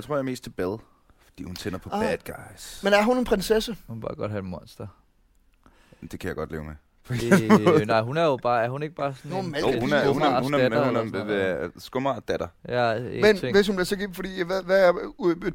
jeg, tror, jeg er mest til Belle. Fordi hun tænder på Ah. bad guys. Men er hun en prinsesse? Hun vil bare godt have et monster. Det kan jeg godt leve med. Øh, nej, hun er jo bare, er hun ikke bare sådan Nå, en... Jo, hun er, hun er, hun er, hun er, hun er, hun er, er, er skummer datter. Ja, ikke Men ting. hvis hun bliver så gift, fordi hvad, hvad er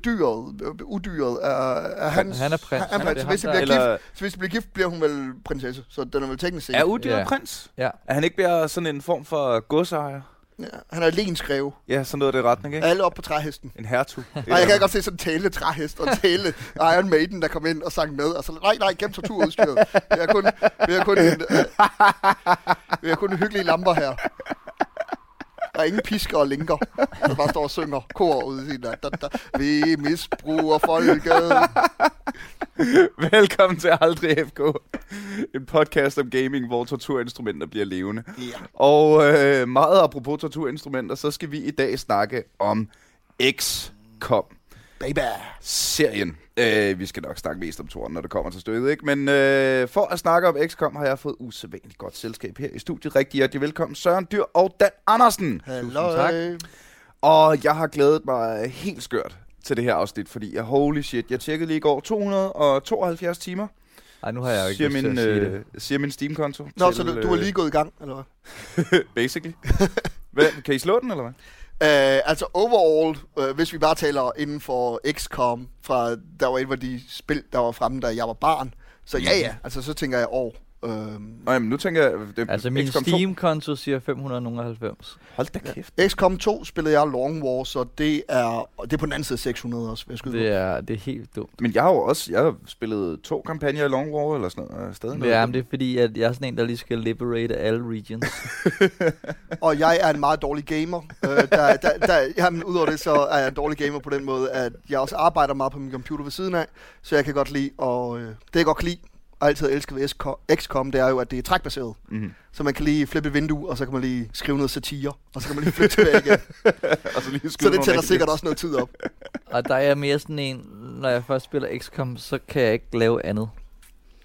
dyret, udyret, er, er Han, hans, han er prins. Han, han, Det så er hvis de ham, bliver der- gift, så hvis de bliver gift, bliver hun vel prinsesse. Så den er vel teknisk set. Er udyret Ja. prins? Ja. Er han ikke mere sådan en form for godsejer? Ja, han er lenskrev. Ja, sådan noget af det retning, ikke? Alle op på træhesten. En hertug. Nej, jeg kan godt se sådan en tale træhest og tale Iron Maiden, der kom ind og sang med. Og så, nej, nej, gem torturudstyret. Vi har kun, vi har kun, en, øh, vi har kun hyggelige lamper her. Der er ingen pisker og linker, der bare står og synger kor ude i sin. Da, da. Vi misbruger folket. Velkommen til Aldrig FK. En podcast om gaming, hvor torturinstrumenter bliver levende. Ja. Og øh, meget apropos torturinstrumenter, så skal vi i dag snakke om XCOM. Baby. serien. Øh, vi skal nok snakke mest om toren, når det kommer til stykket, ikke? Men øh, for at snakke om XCOM har jeg fået usædvanligt godt selskab her i studiet. Rigtig hjertelig velkommen, Søren Dyr og Dan Andersen. Hallo. tak. Og jeg har glædet mig helt skørt til det her afsnit, fordi jeg, holy shit, jeg tjekkede lige i går 272 timer, Ej, nu har jeg jo ikke siger lyst til min, at sige øh, det. siger min Steam-konto. Nå, til, så du, du er lige gået i gang, eller hvad? øh, basically. hvad, kan I slå den, eller hvad? Uh, altså overall, uh, hvis vi bare taler inden for XCOM, fra der var et af de spil, der var fremme, da jeg var barn. Så ja, ja, altså så tænker jeg år. Uh, Nå, jamen, nu tænker jeg... Det, Altså, min XCOM 2. Steam-konto siger 590. Hold da kæft. XCOM 2 spillede jeg Long War, så det er, det er på den anden side af 600 også, jeg Det er, det er helt dumt. Men jeg har jo også jeg har spillet to kampagner i Long War eller sådan noget. Er Stadig noget Ja, men det er fordi, at jeg er sådan en, der lige skal liberate alle regions. Og jeg er en meget dårlig gamer. Uh, der, der, der, jamen, udover det, så er jeg en dårlig gamer på den måde, at jeg også arbejder meget på min computer ved siden af, så jeg kan godt lide, og øh, det jeg godt kan lide, altid har elsket ved XCOM, det er jo, at det er trækbaseret. Mm-hmm. Så man kan lige flippe et vindue, og så kan man lige skrive noget satire, og så kan man lige flippe tilbage igen. og så lige så det tæller sikkert også noget tid op. Og der er mere sådan en, når jeg først spiller XCOM, så kan jeg ikke lave andet.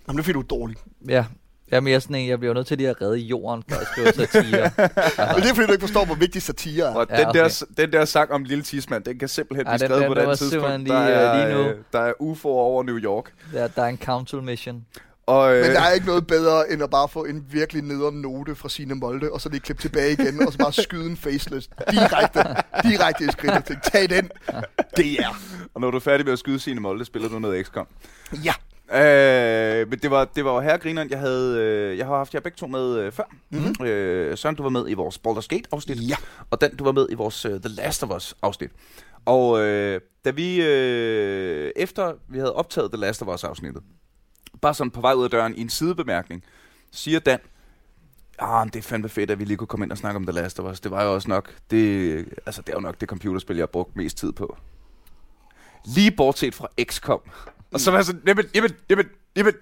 Jamen, det er fordi, du er dårlig. Ja, jeg er mere sådan en, jeg bliver jo nødt til lige at redde jorden, før jeg skriver satire. Men det er fordi, du ikke forstår, hvor vigtig satire er. Og Ja, den, okay. der, den der sang om Lille Tidsmand, den kan simpelthen Ej, blive skrevet på den tidspunkt. simpelthen der, lige, er, øh, lige nu. øh, der er UFO'er over New York. Der, der er en council mission. Og, øh, Men der er ikke noget bedre, end at bare få en virkelig nederen note fra sine Molde, og så lige klippe tilbage igen, og så bare skyde en faceless direkte, direkte i skridtet. Tag den. Det er. og når du er færdig med at skyde sine mål, spiller du noget XCOM. Ja. Øh, men det var, det var jo herregrineren, jeg havde, øh, jeg har haft jer begge to med øh, før. Mm-hmm. Øh, Søren, du var med i vores Baldur's Gate afsnit. Ja. Og Dan, du var med i vores uh, The Last of Us afsnit. Og øh, da vi, øh, efter vi havde optaget The Last of Us afsnittet, bare sådan på vej ud af døren i en sidebemærkning, siger Dan, ah, det er fandme fedt, at vi lige kunne komme ind og snakke om The Last of Us. Det var jo også nok, det, altså det er jo nok det computerspil, jeg har brugt mest tid på. Lige bortset fra XCOM. Og så var jeg sådan, jamen, jamen, jamen, jamen,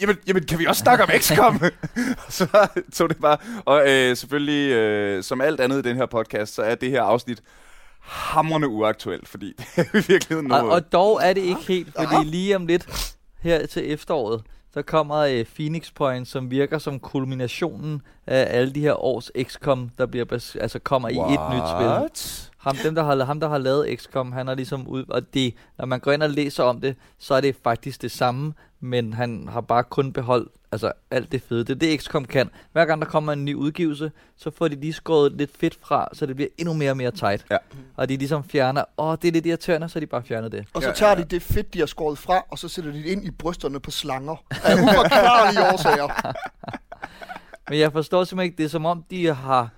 jamen, jamen kan vi også snakke om XCOM? Og så tog det bare. Og øh, selvfølgelig, øh, som alt andet i den her podcast, så er det her afsnit hamrende uaktuelt, fordi det er i virkeligheden Og, noget... og dog er det ikke helt, fordi lige om lidt her til efteråret, så kommer øh, Phoenix Point, som virker som kulminationen af alle de her års XCOM, der bliver bas- altså kommer i et nyt spil. Ham, dem, der har, ham, der har lavet XCOM, han har ligesom ud... Og det, når man går ind og læser om det, så er det faktisk det samme, men han har bare kun beholdt altså, alt det fede. Det er det, XCOM kan. Hver gang der kommer en ny udgivelse, så får de lige skåret lidt fedt fra, så det bliver endnu mere og mere tight. Ja. Og de ligesom fjerner, åh, det er lidt irriterende, så de bare fjernet det. Og så Ja, tager ja, de det fedt, de har skåret fra, og så sætter de det ind i brysterne på slanger. Af uforklarlige årsager. Men jeg forstår simpelthen ikke, det er som om, de har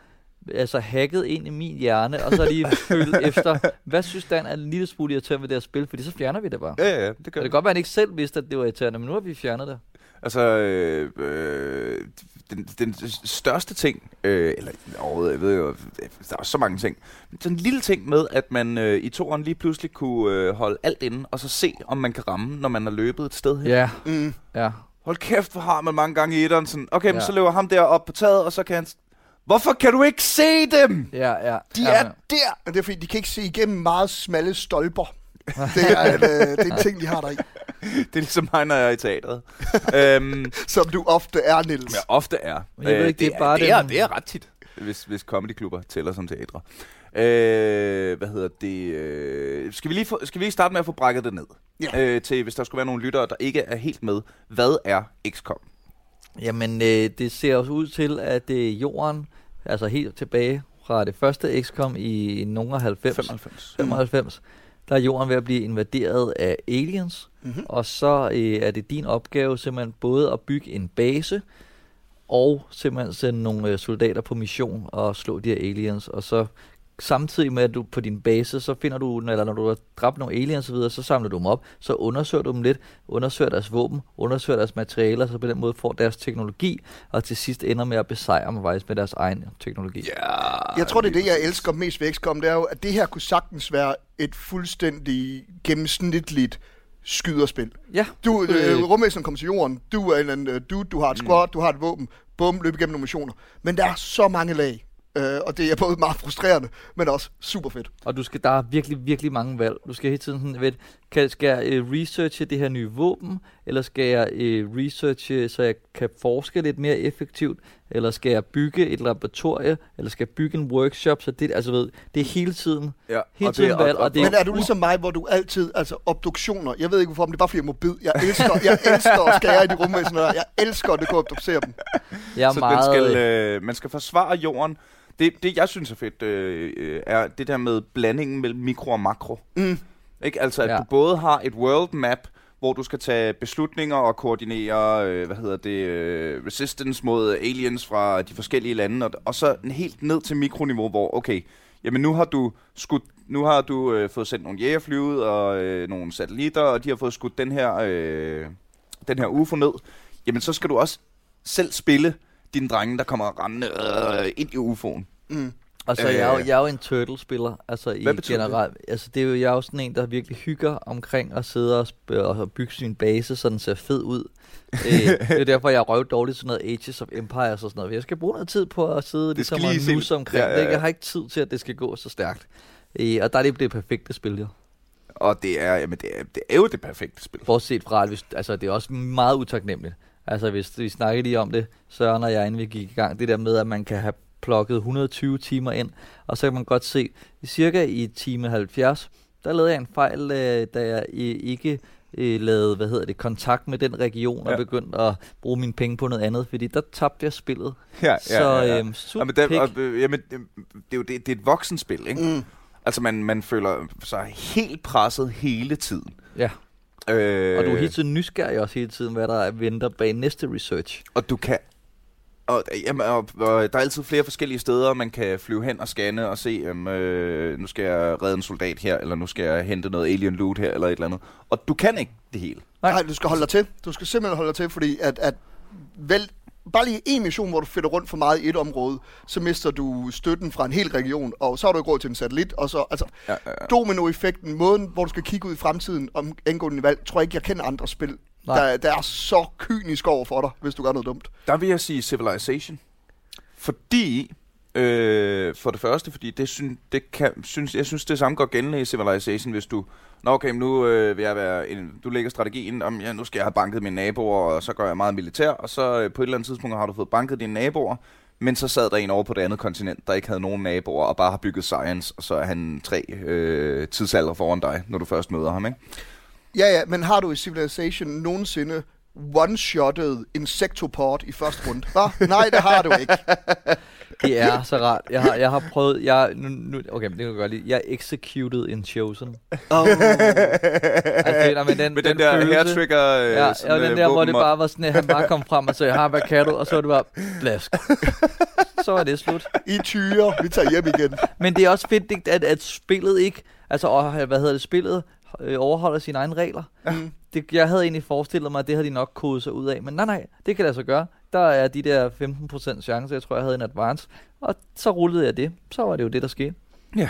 altså hacket ind i min hjerne, og så de følt efter, hvad synes Dan er en lille smule irriterende ved det her spil, fordi så fjerner vi det bare. Ja, ja, det gør det kan godt være, at han ikke selv vidste, at det var irriterende, men nu har vi fjernet det. Altså, øh, øh, den, den største ting, øh, eller overhovedet, jeg ved jo, der er så mange ting, men sådan en lille ting med, at man øh, i toeren lige pludselig kunne øh, holde alt inde, og så se, om man kan ramme, når man har løbet et sted hen. Ja, Mm. ja. Hold kæft, hvor har man mange gange i etteren sådan, okay, men Ja. så løber ham der op på taget, og så kan han... Hvorfor kan du ikke se dem? Ja, ja. De ja, er men- der! Men det er fordi, de kan ikke se igennem meget smalle stolper. Det er, en, øh, det er en ting, de har der i. Det er ligesom mig, når jeg er i teatret. øhm, Som du ofte er, Nils. jeg ofte er. Jeg ved ikke, det er bare det, er, det er ret tit, hvis, hvis comedyklubber tæller som teatre. Øh, hvad hedder det? Øh, skal, vi lige få, skal vi lige starte med at få brækket det ned? Ja. Øh, til hvis der skulle være nogle lyttere, der ikke er helt med. Hvad er XCOM? Jamen, øh, det ser også ud til, at øh, jorden, altså helt tilbage fra det første XCOM i nogle af 90, 95. 95, der er jorden ved at blive invaderet af aliens, Mm-hmm. og så øh, er det din opgave simpelthen både at bygge en base, og simpelthen sende nogle øh, soldater på mission og slå de her aliens, og så samtidig med at du på din base, så finder du, eller når du har dræbt nogle aliens og så videre, så samler du dem op, så undersøger du dem lidt, undersøger deres våben, undersøger deres materialer, så på den måde får deres teknologi, og til sidst ender med at besejre dem faktisk med deres egen teknologi. Ja, Jeg tror, det er det, jeg elsker mest ved XCOM, det er jo, at det her kunne sagtens være et fuldstændig gennemsnitligt skyderspil. Ja, Du, øh, Øh. rumvæsenet kommer til jorden, du er en eller anden øh, dude, du har et squad, du har et våben, bum, løb igennem nogle missioner. Men der er så mange lag, øh, og det er både meget frustrerende, men også super fedt. Og du skal, der er virkelig, virkelig mange valg. Du skal hele tiden sådan, ved, kan, skal jeg øh, researche det her nye våben, eller skal jeg øh, researche, så jeg kan forske lidt mere effektivt, eller skal jeg bygge et laboratorie, eller skal jeg bygge en workshop, så det, altså ved, det er hele tiden, ja. hele tiden valg, og det Men er du ligesom mig, hvor du altid, altså obduktioner, jeg ved ikke hvorfor, men det er bare fordi jeg er mobil. Jeg elsker, jeg elsker at skære i de rumvæsener, der. jeg elsker at det kunne obducere dem. jeg er så meget... den skal, øh, man skal forsvare jorden. Det, det jeg synes er fedt, øh, er det der med blandingen mellem mikro og makro. Mm. Ikke? Altså, at Ja. du både har et world map, hvor du skal tage beslutninger og koordinere, øh, hvad hedder det, øh, resistance mod aliens fra de forskellige lande, og, og så en helt ned til mikroniveau, hvor, okay, jamen nu har du skudt, nu har du øh, fået sendt nogle jægerfly ud og øh, nogle satellitter, og de har fået skudt den her, øh, den her UFO ned. Jamen så skal du også selv spille dine drenge, der kommer rendende øh, ind i UFO'en. Mm. Og så øh, jeg, er jo, Øh. jeg er jo en turtle-spiller, altså i det? generelt. Altså det er jo, jeg er jo sådan en, der virkelig hygger omkring at sidde og, sp- og bygge sin base, så den ser fed ud. øh, det er derfor, jeg røv dårligt til noget Ages of Empires og sådan noget. Jeg skal bruge noget tid på at sidde Det ligesom og nusse omkring Ja, ja, det. ikke? ja. Jeg har ikke tid til, at det skal gå så stærkt. Øh, og der er det det perfekte spil, jo. Og det er, jamen, det er, det er jo det perfekte spil. Bortset fra, at hvis, altså, det er også meget utaknemmeligt. Altså, hvis vi snakker lige om det, Søren og jeg, inden vi gik i gang, det der med, at man kan have plukket 120 timer ind, og så kan man godt se, cirka i time 70, der lavede jeg en fejl, øh, da jeg ikke øh, lavede, hvad hedder det, kontakt med den region, og Ja. begyndte at bruge mine penge på noget andet, fordi der tabte jeg spillet. Ja, så øhm, super Jamen, der, og, øh, jamen, det, det er jo det, det er et voksenspil, ikke? Mm. Altså, man, man føler sig helt presset hele tiden. Ja, Øh, og du er hele tiden nysgerrig også hele tiden, hvad der venter bag næste research. Og du kan... Og, jamen, og, og der er altid flere forskellige steder, man kan flyve hen og scanne og se, um, øh, nu skal jeg redde en soldat her, eller nu skal jeg hente noget alien loot her, eller et eller andet. Og du kan ikke det hele. Nej. Nej, du skal holde dig til. Du skal simpelthen holde dig til, fordi at, at vel, bare lige en mission, hvor du fedter rundt for meget i et område, så mister du støtten fra en hel region, og så har du ikke råd til en satellit, og så, altså, Ja, ja, ja. dominoeffekten, måden, hvor du skal kigge ud i fremtiden om angående valg, tror jeg ikke, jeg kender andre spil, Nej. der, der er så kynisk over for dig, hvis du gør noget dumt. Der vil jeg sige Civilization. Fordi, øh, for det første, fordi det, syn, det kan, synes, jeg synes, det samme går gældende i Civilization, hvis du, nå okay, men nu øh, vil jeg være, en, du lægger strategien om, ja, nu skal jeg have banket mine naboer, og så gør jeg meget militær, og så øh, på et eller andet tidspunkt har du fået banket dine naboer, men så sad der en over på det andet kontinent, der ikke havde nogen naboer, og bare har bygget science, og så er han tre øh, tidsalder foran dig, når du først møder ham, ikke? Ja, ja, men har du i Civilization nogensinde one-shottet Insectopod i første runde? Hva? Nej, det har du ikke. Det er så rart. Jeg har, jeg har prøvet, jeg, nu, nu, okay, men det kan jeg godt lide. Jeg executed in Chosen. Oh. Altså, nej, men den, Med den, der følelse- hair trigger øh, Ja, sådan, og den øh, der, hvor det bare var sådan, at han bare kom frem og sagde, har hvad kan du? Og så var det bare, blask. så var det slut. I tyre, vi tager hjem igen. Men det er også fedt, ikke, at, at spillet ikke, altså, og, hvad hedder det, spillet øh, overholder sine egne regler. Mm. Det, jeg havde egentlig forestillet mig, at det havde de nok kodet sig ud af, men nej, nej, det kan lade sig gøre. Der er de der 15% chance, jeg tror, jeg havde en advance, og så rullede jeg det. Så var det jo det, der skete. Ja.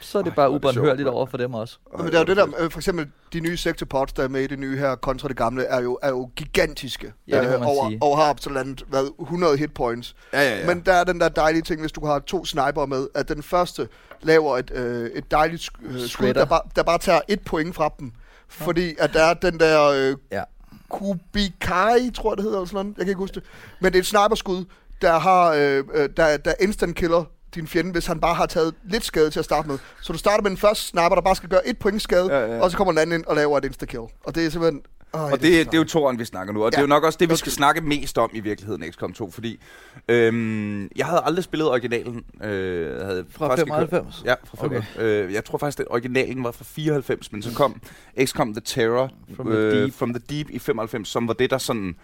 Så er det Ej, bare ubåndhørligt over for dem også. Men det er jo det der, øh, for eksempel de nye Sectopods, der er med i det nye her, kontra det gamle, er jo, er jo gigantiske. Ja, det må man over, sige. over har op til landet, hvad, 100 hitpoints. Ja, ja, ja. Men der er den der dejlige ting, hvis du har to sniper med, at den første laver et, øh, et dejligt sk- øh, skud, der bare, der bare tager et point fra dem. Fordi at der er den der øh, Ja. Kubikai, tror jeg det hedder, eller sådan noget. Jeg kan ikke huske det. Men det er et sniperskud, der har, øh, øh, der, der instant killer din fjende, hvis han bare har taget lidt skade til at starte med. Så du starter med den første sniper, der bare skal gøre et point skade, Ja, ja. og så kommer den anden ind og laver et insta-kill. Og det er simpelthen... Øj, Og det, det er jo toren, vi snakker nu, og ja. det er jo nok også det, vi skal snakke mest om i virkeligheden, XCOM 2, fordi øhm, jeg havde aldrig spillet originalen. Øh, jeg havde Fra faktisk ikke hørt- 95? Ja, fra Okay. 95. Øh, jeg tror faktisk, at originalen var fra 94, men så kom XCOM The Terror From the øh, Deep. from the Deep i 95, som var det, der sådan...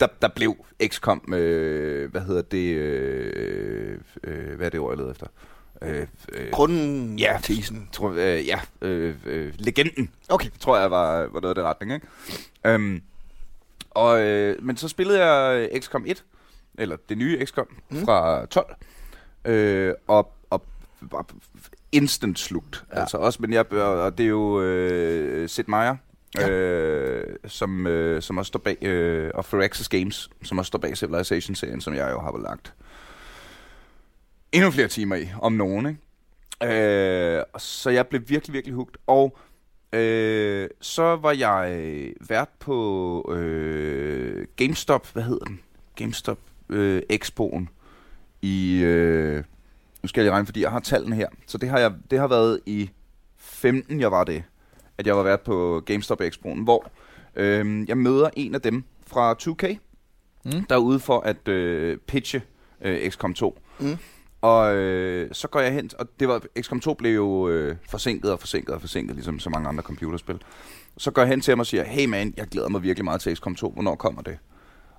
Der, der blev XCOM, øh, hvad hedder det, øh, øh, hvad er det ord, jeg leder efter? Øh, øh, Grunden Ja. til isen. tror, øh, ja, øh, øh, legenden Okay. tror jeg var, var noget af det retning, ikke? Øhm, og, øh, men så spillede jeg XCOM 1, eller det nye XCOM Mm. fra 12, øh, og, og var instant slugt. Ja. Altså også, men jeg, og det er jo øh, Sid Meier, ja. øh, som, øh, som også står bag, øh, og Firaxis Games, som også står bag Civilization-serien, som jeg jo har lagt endnu flere timer i, om nogen, ikke? Øh, så jeg blev virkelig, virkelig hugt. Og øh, så var jeg vært på øh, GameStop, hvad hedder den? GameStop øh, Expoen i... Øh, nu skal jeg lige regne, fordi jeg har tallene her. Så det har, jeg, det har været i 15, jeg var det, at jeg var vært på GameStop Expoen, hvor øh, jeg møder en af dem fra 2K, Mm. der er ude for at øh, pitche øh, XCOM 2. Mm. Og øh, så går jeg hen, og det var, XCOM 2 blev jo øh, forsinket og forsinket og forsinket, ligesom så mange andre computerspil. Så går jeg hen til ham og siger, hey man, jeg glæder mig virkelig meget til XCOM 2, hvornår kommer det?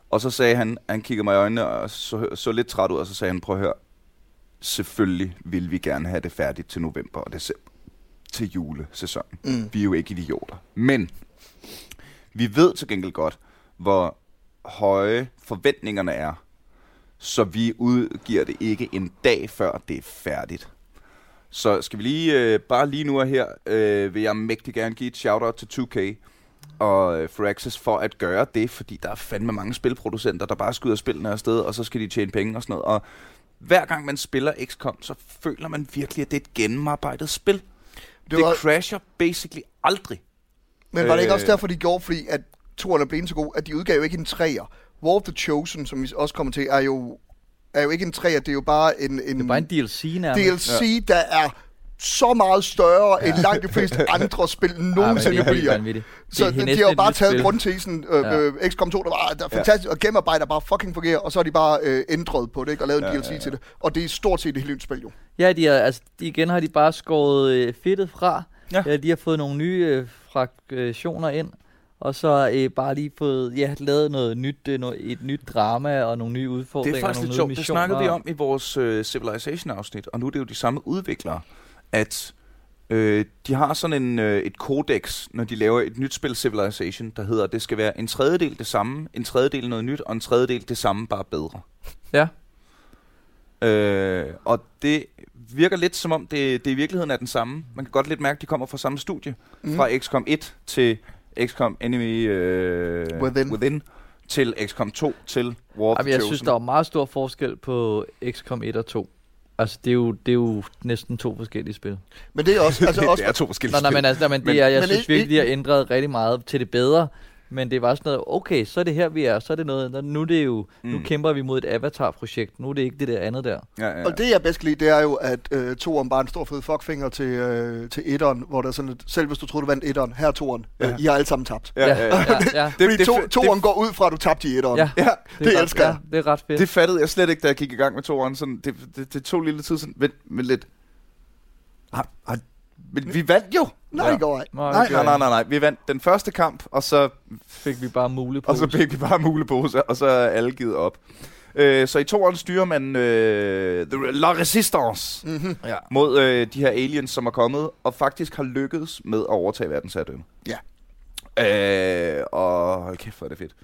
Og så sagde han, han kiggede mig i øjnene og så, så lidt træt ud, og så sagde han, prøv at høre, selvfølgelig vil vi gerne have det færdigt til november og december, til julesæsonen. Mm. Vi er jo ikke idioter. Men vi ved til gengæld godt, hvor høje forventningerne er, så vi udgiver det ikke en dag før det er færdigt. Så skal vi lige, øh, bare lige nu og her, øh, vil jeg mægtig gerne give et shout-out til 2K og øh, Firaxis for at gøre det, fordi der er fandme mange spilproducenter, der bare skyder spillene afsted, og så skal de tjene penge og sådan noget. Og hver gang man spiller XCOM, så føler man virkelig, at det er et gennemarbejdet spil. Det, det var- crasher basically aldrig. Men var det ikke Øh. også derfor, de gjorde, fordi at toerne blev så god, at de udgav jo ikke en træer. War of the Chosen, som vi også kommer til, er jo, er jo ikke en træer, det er jo bare en, en, Det er bare en DLC nærmest. DLC, der er så meget større end langt de fleste andre spil nogensinde det helt bliver. vanvittigt. Så er de, har jo bare taget spil. grundtesen, øh, Ja. øh, XCOM 2, der var, der er fantastisk, og gennemarbejder bare fucking fungerer, og så har de bare øh, ændret på det, ikke, og lavet en Ja, DLC ja, ja. til det. Og det er stort set et helt nyt spil, jo. Ja, de har, altså, de, igen har de bare skåret øh, fedtet fra. Ja. Ja. de har fået nogle nye øh, fraktioner ind, og så øh, bare lige fået ja, lavet noget nyt, øh, noget, et nyt drama og nogle nye Det udfordringer. er faktisk lidt sjovt. Det snakkede vi om i vores øh, Civilization-afsnit, og nu er det jo de samme udviklere, at øh, de har sådan en, øh, et kodex, når de laver et nyt spil Civilization, der hedder, at det skal være en tredjedel det samme, en tredjedel noget nyt, og en tredjedel det samme, bare bedre. Ja. Øh, og det virker lidt som om, det, det i virkeligheden er den samme. Man kan godt lidt mærke, at de kommer fra samme studie. Mm. Fra XCOM 1 til XCOM Enemy øh, Within. Within til XCOM 2 til War of Jamen, the jeg Chosen. synes, der er meget stor forskel på XCOM 1 og 2. Altså, det er jo, det er jo næsten to forskellige spil. Men det er også, altså også det er to forskellige Nå, nej, men, altså, nej, men, Men- det er, jeg men synes ikke- virkelig, de har ændret rigtig meget til det bedre. Men det var sådan noget, okay, så er det her, vi er. Så er det noget, nu, er det jo, mm. nu kæmper vi mod et avatar-projekt. Nu er det ikke det der andet der. Ja, ja. Og det jeg bedst kan lide, det er jo, at øh, toeren bare er en stor fed fuckfinger til, øh, til etteren, hvor der er sådan lidt, selv hvis du troede, du vandt etteren, her er toeren, Ja. øh, I har alle sammen tabt. ja, ja, ja. ja, ja. Det, Fordi det, to, det, toeren går ud fra, at du tabte i etteren. ja. ja, det er ret- elsker jeg. Ja, det er ret fedt. det fattede jeg slet ikke, da jeg gik i gang med toeren. Sådan, det, det, det tog lidt tid sådan, vent, vent lidt. Har, har, men vi vandt jo! Nej, ja. går Nej, nej, nej, nej, nej. Vi vandt den første kamp, og så, Fik vi bare på. og så fik vi bare mulepose, og så er alle givet op. Øh, så i toeren styrer man øh, the, La Resistance Mm-hmm. Ja. mod øh, de her aliens, som er kommet, og faktisk har lykkedes med at overtage verdensherredømme. Ja. Øh, hold kæft, hvor er det fedt.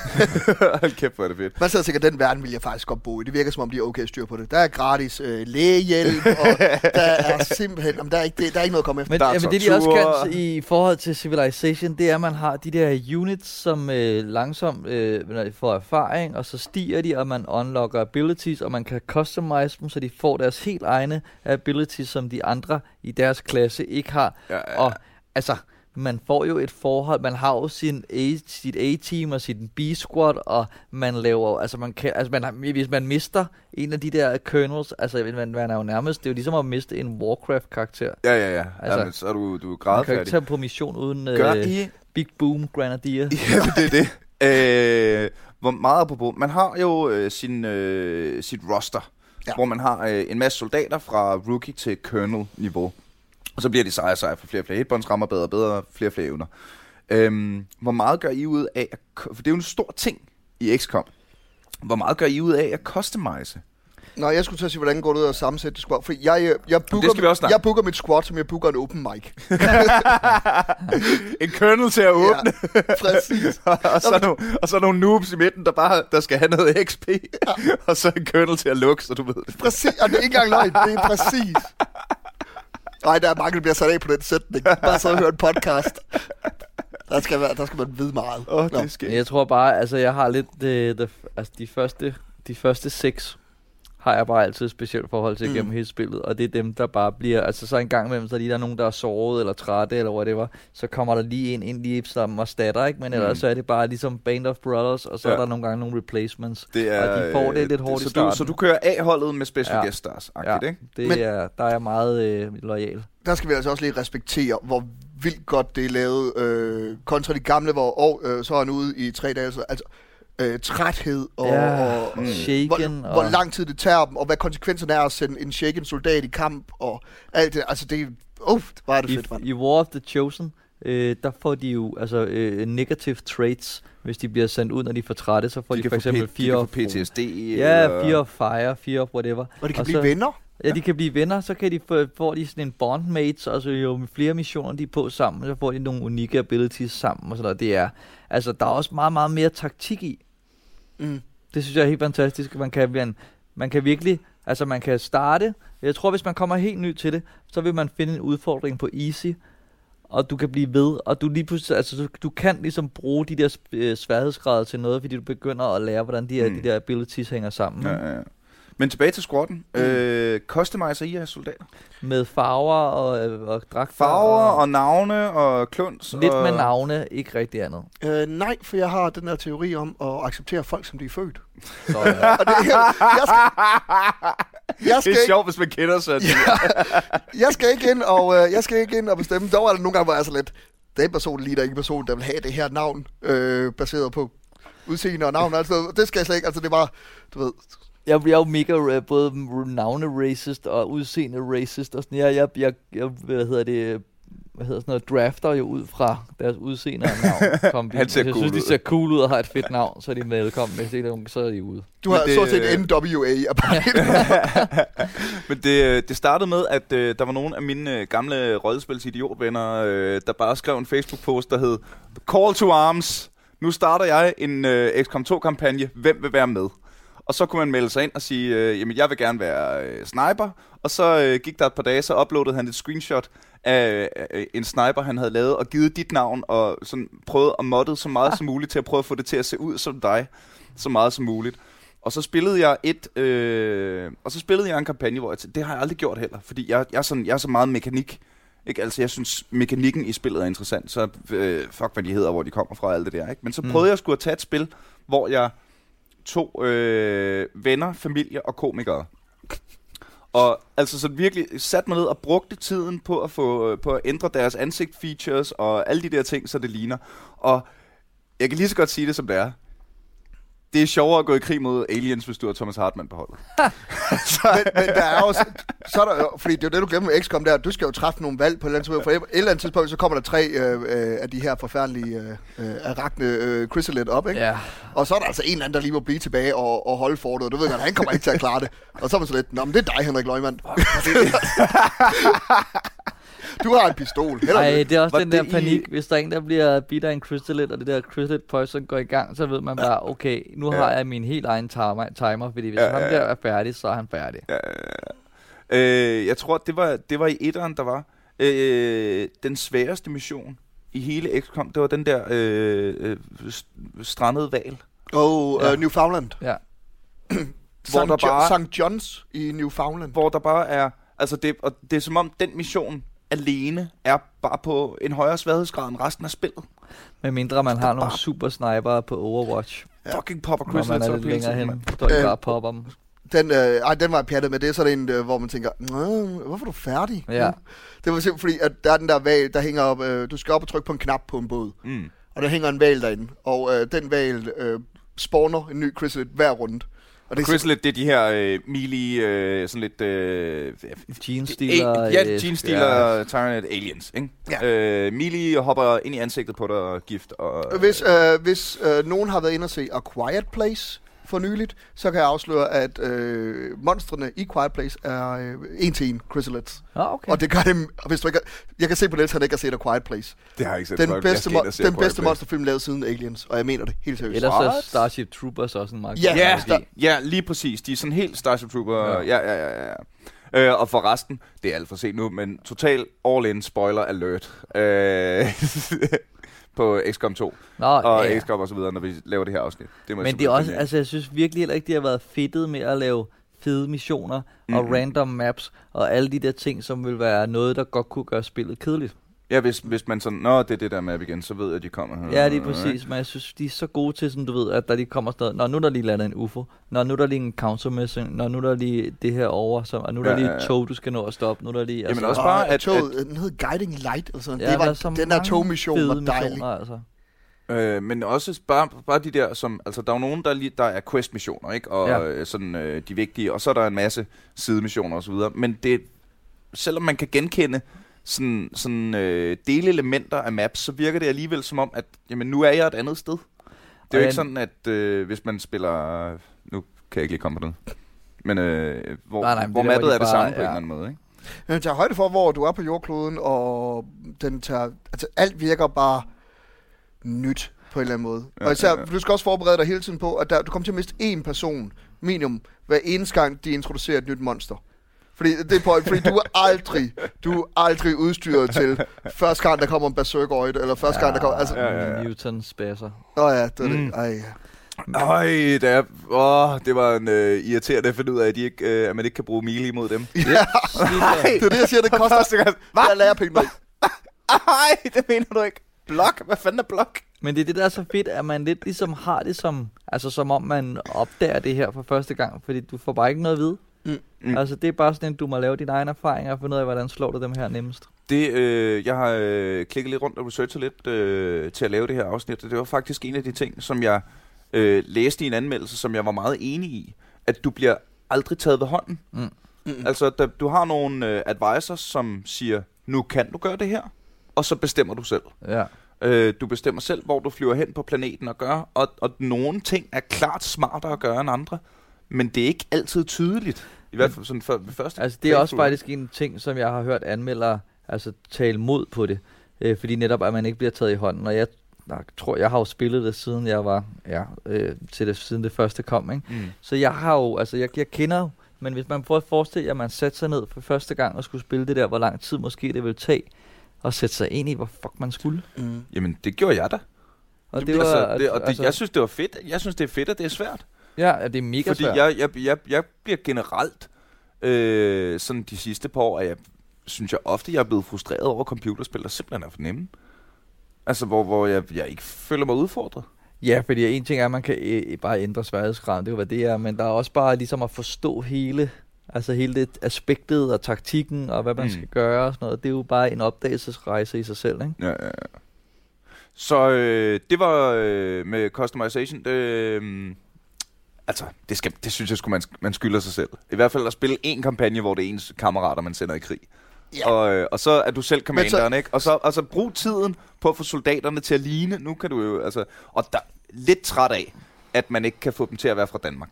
hold kæft, hvor er det fedt. Man sidder sikkert, den verden vil jeg faktisk godt bo i. Det virker som om, de er okay styr på det. Der er gratis øh, lægehjælp, og der er simpelthen, jamen, der, er ikke, det, der er ikke noget at komme efter. Men, Der er ja, men det de også kan i forhold til Civilization, det er, at man har de der units, som øh, langsomt øh, når de får erfaring, og så stiger de, og man unlocker abilities, og man kan customize dem, så de får deres helt egne abilities, som de andre i deres klasse ikke har. Ja, ja, Og altså, man får jo et forhold, man har jo sin A, sit A-team og sit B-squad, og man laver, altså man kan, altså man, hvis man mister en af de der kernels, altså man, man er jo nærmest, det er jo ligesom at miste en Warcraft-karakter. Ja, ja, ja. Altså, Jamen, så er du, du er Man kan jo ikke tage på mission uden Gør øh, I Big Boom Grenadier. Ja, det er det. Øh, hvor meget apropos. Man har jo øh, sin, øh, sit roster, ja. hvor man har øh, en masse soldater fra rookie til colonel-niveau. Og så bliver de sejre og sejre for flere og flere hitpoints, rammer bedre og bedre, flere og flere evner. Øhm, hvor meget gør I ud af, at, for det er jo en stor ting i XCOM. Hvor meget gør I ud af at customize? Nå, jeg skulle til at sige, hvordan går det ud at sammensætte det squad? For jeg, øh, jeg, booker, det skal vi også snakke jeg booker mit squad, som jeg booker en open mic. en colonel til at åbne, Ja, præcis. og, så nogle, og så nogle noobs i midten, der bare der skal have noget XP. Ja. og så en colonel til at lukke, så du ved det. Præcis, og det er ikke engang løgn, det er præcis. Nej, der er mange, der bliver sat af på den sætning. Bare så og høre en podcast. Der skal, være, der skal man vide meget. Åh, oh, det skal Jeg tror bare, altså jeg har lidt, øh, the, altså de første, de første seks har jeg bare altid et specielt forhold til Mm. gennem hele spillet, og det er dem, der bare bliver, altså så en gang imellem, så lige der er nogen, der er såret eller trætte eller whatever, så kommer der lige en ind lige som erstatter, ikke? Men ellers Mm. så er det bare ligesom Band of Brothers, og så Ja. er der nogle gange nogle replacements. Det er, Og de får det øh, lidt hårdt i så du, starten. så du kører A-holdet med special Ja. guest stars, Ja, ikke? det Men- er, der er jeg meget øh, lojal. Der skal vi altså også lige respektere, hvor vildt godt det er lavet øh, kontra de gamle, hvor og, øh, så er han ude i tre dage. Så, altså, øh, træthed og, ja, og, mm. shaken hvor, og... hvor lang tid det tager dem, og hvad konsekvenserne er at sende en shaken soldat i kamp, og alt det. Altså, det er... Uff, hvor er det I, fedt, mand. I War of the Chosen, øh, der får de jo altså øh, negative traits, hvis de bliver sendt ud, når de er for trætte, så får de, de for eksempel P- fire de of kan få PTSD. Ja, eller- fire of fire, fire of whatever. Og de kan og blive så, venner. Ja, de kan blive venner, så kan de få, får de sådan en bondmates, og så jo flere missioner de er på sammen, så får de nogle unikke abilities sammen og sådan noget. Det er, altså der er også meget, meget mere taktik i. Mm. Det synes jeg er helt fantastisk. Man kan, man, man kan virkelig, altså man kan starte. Jeg tror, hvis man kommer helt ny til det, så vil man finde en udfordring på easy, og du kan blive ved, og du lige pludselig, altså du, du kan ligesom bruge de der øh, sværhedsgrader til noget, fordi du begynder at lære, hvordan de, her, Mm. de der abilities hænger sammen. Ja, ja, ja. Men tilbage til squatten. Mm. Øh, customizer I jeres soldater? Med farver og, øh, og dragter. Farver og navne og kluns. Lidt og... med navne, ikke rigtig andet. Øh, nej, for jeg har den her teori om at acceptere folk, som de er født. Så, ja. Og det, jeg, jeg, skal, jeg, Det skal er ikke, sjovt, hvis man kender sig. jeg skal ikke ind og øh, jeg skal ikke ind og bestemme. Dog er der nogle gange, hvor jeg er så lidt, den person lige der ikke en person, der vil have det her navn, øh, baseret på udseende og navn. Altså, det skal jeg slet ikke. Altså, det var, du ved, jeg bliver jo mega både navne-racist og udseende-racist og sådan. Jeg, jeg, jeg, jeg, hvad hedder det, hvad hedder sådan noget, drafter jo ud fra deres udseende og navn. Kombi. Han ser Hvis jeg cool synes, de ud. ser cool ud og har et fedt navn, så er de velkommen. Hvis ikke, nogen, så er de ude. du har det, stort set øh, NWA Men det, øh, det startede med, at øh, der var nogle af mine øh, gamle rollespils idiotvenner, øh, der bare skrev en Facebook-post, der hed Call to Arms. Nu starter jeg en øh, XCOM 2-kampagne. Hvem vil være med? Og så kunne man melde sig ind og sige, øh, jamen jeg vil gerne være øh, sniper. Og så øh, gik der et par dage, så uploadede han et screenshot af øh, en sniper, han havde lavet, og givet dit navn, og sådan prøvet at modde så meget som muligt til at prøve at få det til at se ud som dig, så meget som muligt. Og så spillede jeg et, øh, og så spillede jeg en kampagne, hvor jeg tænkte, det har jeg aldrig gjort heller, fordi jeg, jeg, er, sådan, jeg er så meget mekanik. Ikke? Altså, jeg synes, mekanikken i spillet er interessant, så øh, fuck, hvad de hedder, hvor de kommer fra, alt det der. Ikke? Men så Mm. prøvede jeg skulle at tage et spil, hvor jeg to øh, venner, familie og komikere. Og altså så virkelig sat mig ned og brugte tiden på at få øh, på at ændre deres ansigt features og alle de der ting, så det ligner. Og jeg kan lige så godt sige det, som det er. Det er sjovere at gå i krig mod aliens, hvis du har Thomas Hartmann på holdet. men, men der er også, så er der jo, fordi det er jo det, du glemmer med XCOM der, du skal jo træffe nogle valg på et eller andet tidspunkt, for et eller andet tidspunkt, så kommer der tre øh, øh, af de her forfærdelige øh, øh, arachne øh, chrysalit op, ikke? Ja. Og så er der altså en eller anden, der lige må blive tilbage og, og holde fortet, og du ved godt, han kommer ikke til at klare det. Og så er man så lidt, nå, men det er dig, Henrik Løgman. du har en pistol. Heller Ej, det. er også Var den der det i- panik. Hvis der er en, der bliver bidt af en crystallit, og det der crystallit poison går i gang, så ved man bare, okay, nu Ja. har jeg min helt egen timer, timer fordi hvis Ja, ja, han ja, der ja. er færdig, så er han færdig. Ja, øh, jeg tror, det var, det var i etteren, der var øh, den sværeste mission i hele XCOM. Det var den der øh, øh, st- strandede val. Og Ja. uh, Newfoundland. Ja. Hvor der St. Jo- bare- St. John's i Newfoundland. Hvor der bare er... Altså, det, og det er som om, den mission alene er bare på en højere sværhedsgrad end resten af spillet. Med mindre man Det har nogle bare- super sniper på Overwatch, Ja. Fucking popper når Chris man Letts er lidt længere hen, så Øh, bare popper dem. Den, øh, ej, den var pjattet med. Det er sådan en, øh, hvor man tænker, "Nå, hvorfor er du færdig? Ja. Det var simpelthen fordi, at der er den der valg, der hænger op. Øh, du skal op og trykke på en knap på en båd. Mm. Og der hænger en valg derinde. Og øh, den valg øh, spawner en ny chrysalit hver runde. Og det er Chrysalit, det er de her øh, melee, øh, sådan lidt... Øh, det- Stealer. Ja, øh, Gene Stealer, Tyrant Aliens, ikke? Ja. Øh, melee hopper ind i ansigtet på dig og gift. Og, Hvis, øh, hvis øh, nogen har været inde og se A Quiet Place for nyligt, så kan jeg afsløre, at øh, monstrene i Quiet Place er øh, en til en Chrysalids. Ah, okay. Og det gør dem, og hvis du ikke har, jeg kan se på det, at han ikke har set A Quiet Place. det har jeg ikke set. Den bedste, se den bedste monsterfilm lavet siden Aliens, og jeg mener det helt seriøst. Ellers er Starship Troopers også en meget Ja, god Ja. Star- ja, lige præcis. De er sådan helt Starship Trooper. Ja, Ja. ja, ja. ja, ja. Øh, og for resten, det er alt for sent nu, men total all-in spoiler alert øh, på XCOM 2 Nå, og ja. XCOM og så videre, når vi laver det her afsnit. Det må Men det er også, altså jeg synes virkelig heller ikke, de har været fedtet med at lave fede missioner mm-hmm. og random maps og alle de der ting, som vil være noget, der godt kunne gøre spillet kedeligt. Ja, hvis, hvis man sådan, nå, det er det der map igen, så ved jeg, at de kommer. Ja, lige præcis, men jeg synes, de er så gode til, sådan du ved, at der lige kommer sådan noget, Nå, nu er der lige landet en UFO, Nå, nu er der lige en counter mission, Nå, nu er der lige det her over, så, og nu er der Ja, lige et tog, du skal nå at stoppe, nu er der lige... Jamen også Og bare, at- toget, den hed Guiding Light, eller sådan. Ja, det var, er så den der togmission var dejlig. missioner, altså. Øh, men også bare, bare de der, som, altså der er jo nogen, der, lige, der er quest-missioner, ikke? Og Ja. øh, sådan øh, de vigtige, og så er der en masse sidemissioner og så videre. Men det, selvom man kan genkende sådan, sådan øh, delelementer af maps, så virker det alligevel som om, at jamen, nu er jeg et andet sted. Det er jo ikke sådan, at øh, hvis man spiller... Nu kan jeg ikke lige komme på det. Men øh, hvor, Nej, nej, men hvor det der, hvor de er det bare- samme på en ja. eller anden måde, ikke? Den tager højde for, hvor du er på jordkloden, og den tager, altså alt virker bare nyt på en eller anden måde. Ja, og især, ja, ja. du skal også forberede dig hele tiden på, at der, du kommer til at miste én person minimum, hver eneste gang, de introducerer et nyt monster. Fordi, det er point, fordi du er aldrig, du er aldrig udstyret til første gang, der kommer en berserkeroid, eller første gang, der kommer... Altså, Ja, ja, ja. Newton spasser. Åh ja, det er Mm. det. Ej, ja. Øj, det, er, åh, det var en øh, irriterende at finde ud af, at, de ikke, øh, at man ikke kan bruge melee imod dem. ja. det er det, jeg siger, det koster Første gang. jeg lærer penge med. Ej, det mener du ikke. Blok? Hvad fanden er blok? Men det er det, der er så fedt, at man lidt ligesom har det som, altså som om man opdager det her for første gang, fordi du får bare ikke noget at vide. Mm. Mm. Altså det er bare sådan, at du må lave dine egne erfaringer og finde ud af, hvordan slår du dem her nemmest. Det, øh, jeg har øh, klikket lidt rundt og researchet lidt øh, til at lave det her afsnit, og det var faktisk en af de ting, som jeg øh, læste i en anmeldelse, som jeg var meget enig i, at du bliver aldrig taget ved hånden. Mm. Mm. Altså, der, du har nogle øh, advisors, som siger, nu kan du gøre det her, og så bestemmer du selv. Ja. Øh, du bestemmer selv, hvor du flyver hen på planeten og gør, og, og nogle ting er klart smartere at gøre end andre, men det er ikke altid tydeligt. I hvert fald sådan ved første Altså det er også faktisk en ting, som jeg har hørt anmeldere altså, tale mod på det. Øh, fordi netop, at man ikke bliver taget i hånden. Og jeg jeg tror, jeg har jo spillet det, siden jeg var, ja, øh, til det, siden det første kom, ikke? Mm. Så jeg har jo, altså jeg, jeg kender men hvis man prøver at forestille jer, at man satte sig ned for første gang og skulle spille det der, hvor lang tid måske det ville tage, at sætte sig ind i, hvor fuck man skulle. Mm. Jamen, det gjorde jeg da. Og det, altså, det, og det, altså, jeg synes, det var fedt. Jeg synes, det er fedt, at det er svært. Ja, det er mega Fordi svært. jeg, jeg, jeg, jeg bliver generelt, øh, sådan de sidste par år, at jeg synes jeg ofte, jeg er blevet frustreret over computerspil, der simpelthen er for nemme. Altså, hvor, hvor jeg, jeg ikke føler mig udfordret. Ja, fordi en ting er, at man kan øh, bare ændre sværhedsgraden, det er jo, hvad det er, men der er også bare ligesom at forstå hele, altså hele det aspektet og taktikken og hvad man Mm. skal gøre og sådan noget. Det er jo bare en opdagelsesrejse i sig selv, ikke? Ja, ja, ja. Så øh, det var øh, med customization. Øh, altså, det, skal, det synes jeg, skulle man, man skylder sig selv. I hvert fald at spille en kampagne, hvor det er ens kammerater, man sender i krig. Ja. Og, øh, og så er du selv Men så- commanderen, ikke? Og så, og så brug tiden på at få soldaterne til at ligne. Nu kan du jo, altså... Og der lidt træt af, at man ikke kan få dem til at være fra Danmark.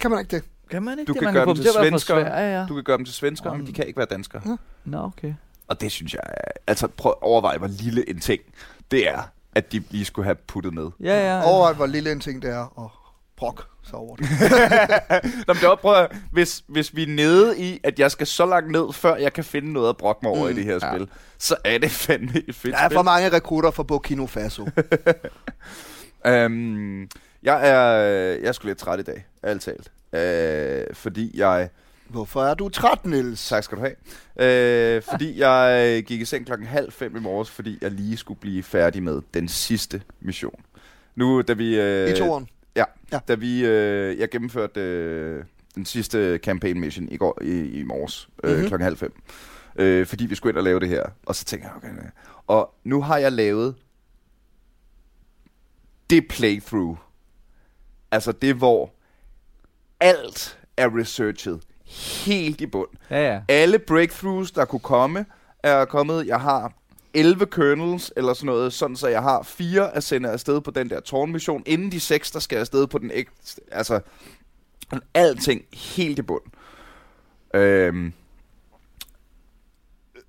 Kan man ikke det? Kan man ikke Du det? kan man gøre få dem til svenskere. Sverige, ja. Du kan gøre dem til svenskere, Om- men de kan ikke være danskere. Nå, okay. Og det synes jeg... Altså, prøv at overveje, hvor lille en ting det er, at de lige skulle have puttet med. Ja, ja. Overvej, hvor lille en ting det er, og brok så over det. Nå, men det hvis, hvis vi er nede i, at jeg skal så langt ned, før jeg kan finde noget at brokke mig over Mm, i det her ja. spil, så er det fandme et fedt Der er spil. for mange rekrutter fra Burkina Faso. Øhm, jeg er jeg er sgu lidt træt i dag, ærligt talt. Øh, fordi jeg Hvorfor er du træt, Niels? Tak skal du have. Øh, fordi jeg gik i seng klokken halv fem i morges, fordi jeg lige skulle blive færdig med den sidste mission. Nu, da vi... Øh, I toeren. Ja, Ja. da vi... Øh, jeg gennemførte øh, den sidste campaign mission i, går, i, i morges øh, Mhm. mm-hmm. klokken halv fem. Øh, fordi vi skulle ind og lave det her. Og så tænkte jeg, okay, nej. Og nu har jeg lavet det playthrough. Altså det, hvor alt er researchet helt i bund. Ja, ja. Alle breakthroughs, der kunne komme, er kommet. Jeg har 11 kernels, eller sådan noget, sådan så jeg har fire at sende afsted på den der tårnmission, inden de seks, der skal afsted på den ægte, Altså, alting helt i bund. Øhm,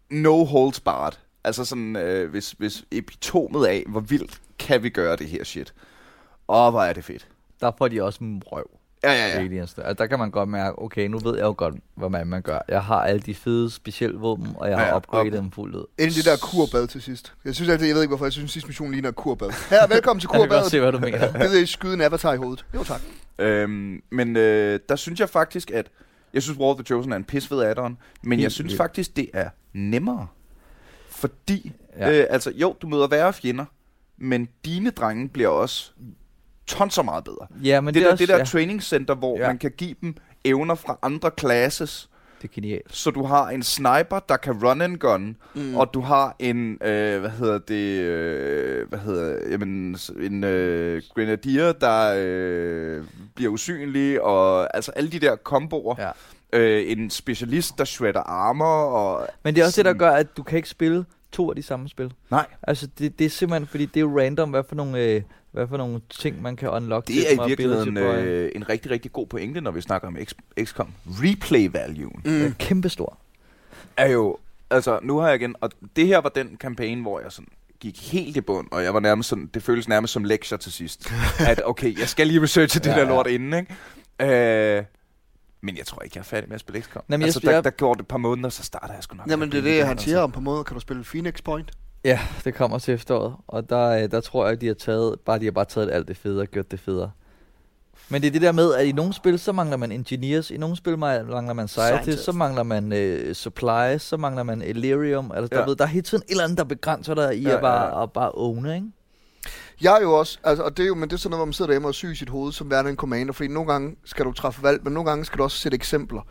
no holds barred. Altså sådan, øh, hvis, hvis epitomet af, hvor vildt kan vi gøre det her shit. Åh, hvor er det fedt. Der får de også en røv. Ja, ja, ja. Aliens der. Altså, der kan man godt mærke, okay, nu ved jeg jo godt, hvad man, man gør. Jeg har alle de fede specielle våben, og jeg har Ja, ja. upgradet Og- dem fuldt ud. Inden det der kurbad til sidst. Jeg synes altid, jeg ved ikke hvorfor, jeg synes, at sidste mission ligner kurbad. Her, velkommen til Jeg kan godt kurbadet. se, hvad du mener. Det er skyde en avatar i hovedet. Jo tak. Øhm, men øh, der synes jeg faktisk, at... Jeg synes, War of the Chosen er en pisfed add-on, men jeg synes vildt. faktisk, det er nemmere. Fordi, ja. øh, altså jo, du møder værre fjender, men dine drenge bliver også tons meget bedre. Ja, men det, det, er der, også, det der ja, training center, hvor Ja. man kan give dem evner fra andre classes, det er genialt. så du har en sniper, der kan run and gun, mm. og du har en, øh, hvad hedder det, øh, hvad hedder, jamen, en øh, grenadier, der øh, bliver usynlig, og altså alle de der komboer. Ja. Øh, en specialist, der shredder armor, og... Men det er også det, der sådan- gør, at du kan ikke spille to af de samme spil. Nej, Altså, det, det er simpelthen, fordi det er jo random, hvad for nogle, øh, hvad for nogle ting, man kan unlock. det til er i virkeligheden øh, en rigtig, rigtig god pointe, når vi snakker om X- XCOM. Replay value Det er Mm. kæmpestor. er jo... Altså, nu har jeg igen... Og det her var den kampagne, hvor jeg sådan gik helt i bund, og jeg var nærmest sådan... Det føles nærmest som lektier til sidst. at, okay, jeg skal lige researche det Ja, ja, der ja. lort inden, ikke? Øh, men jeg tror ikke, jeg er færdig med at spille XCOM. Jamen, jeg altså, synes, der, jeg- der går det et par måneder, så starter jeg sgu nok. Jamen, det er det, han siger om på måde. Kan du spille Phoenix Point? Ja, det kommer til efteråret. Og der, øh, der tror jeg, at de har taget, bare de har bare taget alt det fede og gjort det federe. Men det er det der med, at i nogle spil, så mangler man engineers, i nogle spil ma- mangler man scientists, så mangler man øh, supplies, så mangler man Elerium. Altså, der, Ja. ved, der er hele tiden et eller andet, der begrænser dig i Ja, at bare, ja, ja. at bare own, ikke? Jeg er jo også, altså, og det er jo, men det er sådan noget, hvor man sidder derhjemme og syg i sit hoved, som værende en commander, fordi nogle gange skal du træffe valg, men nogle gange skal du også sætte eksempler.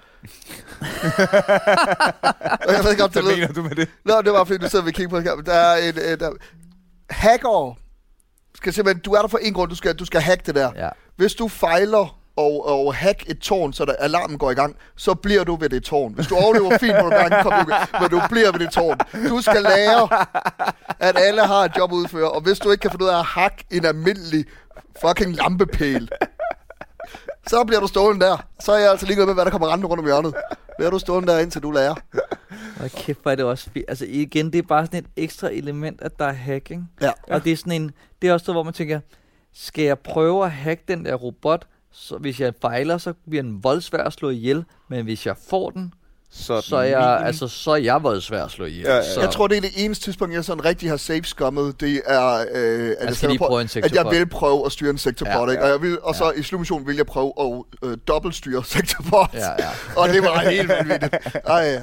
og jeg ved godt, det Hvad mener du med det? Nå, det var fordi, du sidder ved kigge på det. Der er en, øh, der, hacker skal simpelthen, du er der for en grund, du skal, du skal hacke det der. Ja. Hvis du fejler og, og hack et tårn, så der alarmen går i gang, så bliver du ved det tårn. Hvis du overlever fint på gang, kommer du, men du bliver ved det tårn. Du skal lære, at alle har et job at udføre, og hvis du ikke kan finde ud af at hacke en almindelig fucking lampepæl, så bliver du stående der. Så er jeg altså ligeglad med, hvad der kommer rendende rundt om hjørnet. Bliver du stående der, indtil du lærer. Og kæft, hvor er det også fint. Altså igen, det er bare sådan et ekstra element, at der er hacking. Ja. Og det er sådan en, det er også noget, hvor man tænker, skal jeg prøve at hacke den der robot, så hvis jeg fejler, så bliver den voldsvær at slå ihjel, men hvis jeg får den, Så, så er jeg, altså, så er jeg voldsvær at slå ihjel. Ja, ja. Så, Jeg tror, det er det eneste tidspunkt, jeg sådan rigtig har safe skummet, det er, øh, at, jeg skal selv lige prøve- prøve en at jeg vil prøve at styre en sektorbot, Ja, ikke? Og, jeg vil, og så i slutmissionen vil jeg prøve at øh, dobbeltstyre sektorbot. Ja, ja. og det var helt vanvittigt. Ej, ja.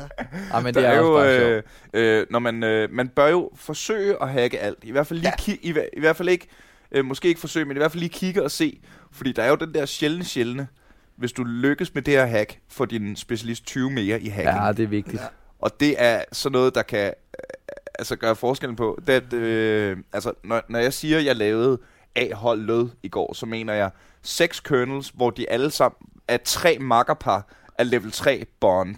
ja men Der det er, er, jo, øh, øh, når man, øh, man bør jo forsøge at hacke alt. I hvert fald lige Ja. ki- i, i hvert fald ikke, øh, måske ikke forsøge, men i hvert fald lige kigge og se. Fordi der er jo den der sjældne sjældne, hvis du lykkes med det her hack, får din specialist 20 mere i hacking. Ja, det er vigtigt. Ja. Og det er sådan noget, der kan øh, altså gøre forskellen på. Det, at, øh, altså, når, når jeg siger, at jeg lavede A-hold lød i går, så mener jeg seks kernels, hvor de alle sammen er tre makkerpar af level 3 bond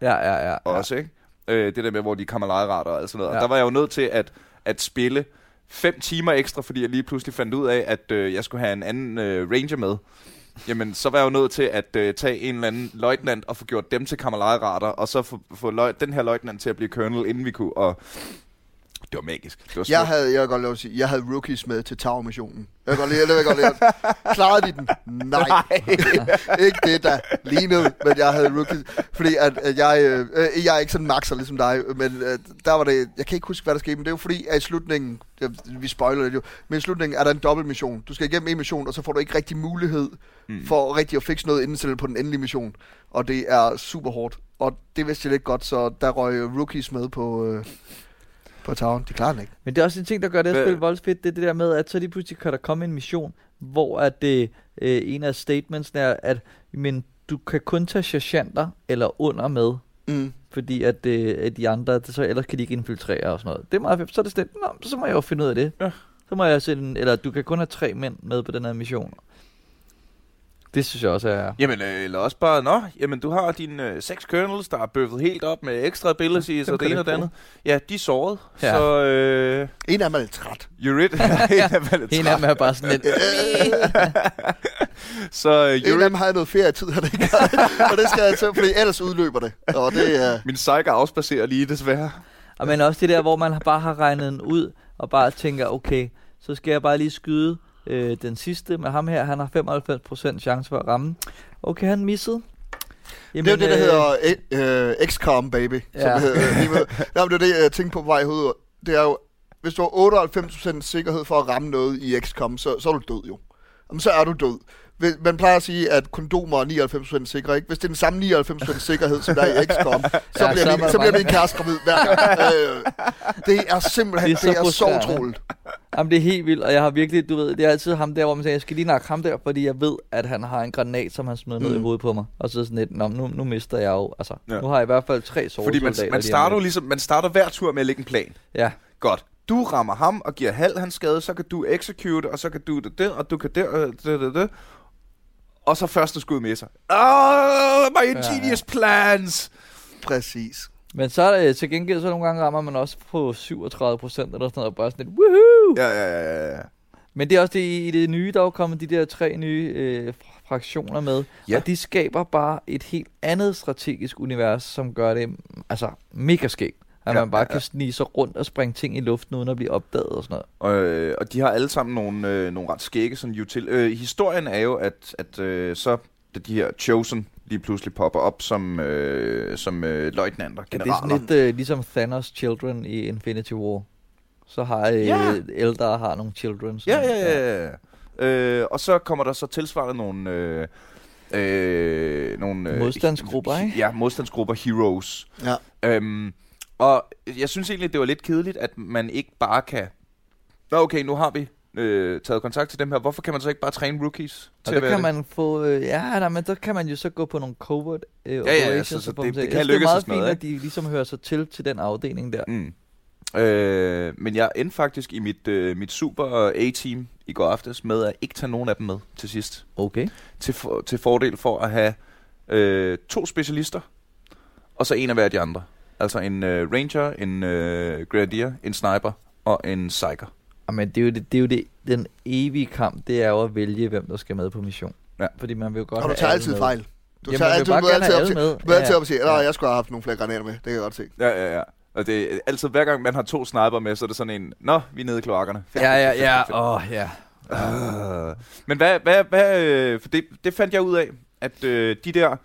Ja, ja, ja. ja. også, ikke? Øh, det der med, hvor de er kammeratretter og alt sådan noget. Ja. Ja. Og der var jeg jo nødt til at, at spille fem timer ekstra, fordi jeg lige pludselig fandt ud af, at øh, jeg skulle have en anden øh, ranger med. Jamen, så var jeg jo nødt til at øh, tage en eller anden løjtnant og få gjort dem til kammeratretter, og så få, få løj, den her løjtnant til at blive colonel, inden vi kunne. Og det var magisk. Det var Jeg havde, jeg godt lov at sige, jeg havde rookies med til Tower-missionen. Jeg vil godt lide, det jeg godt lide. Klarede de den? Nej. ikke det, der lignede, men jeg havde rookies. Fordi at, at jeg, øh, øh, jeg er ikke sådan maxer ligesom dig, men øh, der var det, jeg kan ikke huske, hvad der skete, men det er jo fordi, at i slutningen, jeg, vi spoiler det jo, men i slutningen er der en dobbelt mission. Du skal igennem en mission, og så får du ikke rigtig mulighed Mm. for rigtig at fikse noget indstillet på den endelige mission. Og det er super hårdt. Og det vidste jeg lidt godt, så der røg rookies med på, øh, på Tower. De klarer den ikke. Men det er også en ting, der gør det at spille voldsfedt, det er det der med, at så lige pludselig kan der komme en mission, hvor at det, øh, en af statements er, at men, du kan kun tage sergeanter eller under med, Mm. fordi at, øh, at de andre, så ellers kan de ikke infiltrere og sådan noget. Det er meget fedt. Så er det sådan, Nå, så må jeg jo finde ud af det. Ja. Så må jeg sende, eller du kan kun have tre mænd med på den her mission. Det synes jeg også er... Jamen, øh, eller også bare, nå, jamen du har dine øh, seks kernels, der er bøffet helt op med ekstra abilities Dem og det ene og det andet. Ja, de er såret, Ja. så øh, En af dem er lidt træt. you're it. en af dem er lidt En af dem er bare sådan lidt... Så øh, En af dem har noget ferietid, han ikke har. og det skal jeg til, fordi ellers udløber det. Og det er... Min psyker afspacerer lige, desværre. Og men også det der, hvor man bare har regnet den ud, og bare tænker, okay, så skal jeg bare lige skyde øh, den sidste med ham her. Han har 95% chance for at ramme. Okay, han missede. Det er jo det, der hedder øh, XCOM, baby. Som Ja. det hedder. lige med. Nå, det er det, jeg tænkte på på vej ud. Det er jo, hvis du har 98% sikkerhed for at ramme noget i XCOM, så, så er du død jo. Jamen, så er du død. Man plejer at sige, at kondomer er 99% sikre, ikke? Hvis det er den samme 99% sikkerhed, som der er i XCOM, så, Ja, bliver, så min, så bliver min kæreste gravid hver gang. øh, det er simpelthen, Det er det er så utroligt. Jamen, det er helt vildt, og jeg har virkelig, du ved, det er altid ham der, hvor man siger, jeg skal lige nakke ham der, fordi jeg ved, at han har en granat, som han smider ned i Mm. hovedet på mig. Og så sådan lidt, Nå, nu, nu mister jeg jo, altså, Ja. ja. nu har jeg i hvert fald tre sårede Fordi man, man starter jo ligesom, man starter hver tur med at lægge en plan. Ja, Godt. Du rammer ham og giver halv hans skade, så kan du execute, og så kan du det der, og du kan der, øh, det, det, det. Og så første skud med sig. Oh, my ingenious plans! Præcis. Men så er det til gengæld, så nogle gange rammer man også på 37 procent eller sådan noget, og bare sådan lidt, woohoo! Ja, ja, ja, ja. Men det er også det, i det nye, der er kommet de der tre nye øh, fra- fraktioner med. Ja. Og de skaber bare et helt andet strategisk univers, som gør det altså mega skægt. At Ja, man bare ja, kan ja. snige sig rundt og springe ting i luften, uden at blive opdaget og sådan noget. Og, øh, og de har alle sammen nogle, øh, nogle ret skægge sådan util. Øh, historien er jo, at, at øh, så da de her Chosen lige pludselig popper op som, øh, som øh, løjtnanter, Ja, det er generaler. sådan lidt øh, ligesom Thanos' Children i Infinity War. Så har øh, Ja. Eldar har nogle children. Ja, ja, ja. ja. Øh, og så kommer der så tilsvarende nogle... Øh, øh, nogle øh, Modstandsgrupper, ikke? Ja, modstandsgrupper, heroes. Ja. Øhm, og jeg synes egentlig, det var lidt kedeligt, at man ikke bare kan... Nå, okay, nu har vi øh, taget kontakt til dem her. Hvorfor kan man så ikke bare træne rookies Og til der at kan det? man få, øh, ja, nej, men der kan man jo så gå på nogle covert øh, ja, operations. så- så og få det- dem til- det kan lykkes Det er og meget fint, noget, at de ligesom hører sig til til den afdeling der. Mm. Øh, men jeg endte faktisk i mit, øh, mit super A-team i går aftes med at ikke tage nogen af dem med til sidst. Okay. Til, for, til fordel for at have øh, to specialister, og så en af hver af de andre. Altså en øh, ranger, en øh, grenadier, en sniper og en psyker. Men det er jo, det, det er jo det, den evige kamp, det er jo at vælge, hvem der skal med på mission. Ja. Fordi man vil jo godt Og du have tager altid med. fejl. Du Jamen, tager altid, du er altid have op til, du altid op og sige, jeg skulle have haft nogle flere granater med. Det kan jeg godt se. Ja, ja, ja. Og det er altid, hver gang man har to sniper med, så er det sådan en, nå, vi er nede i kloakkerne. Fedt, Ja, ja, ja. Åh, ja. Uh, men hvad, hvad, hvad øh, for det, det fandt jeg ud af, at øh, de der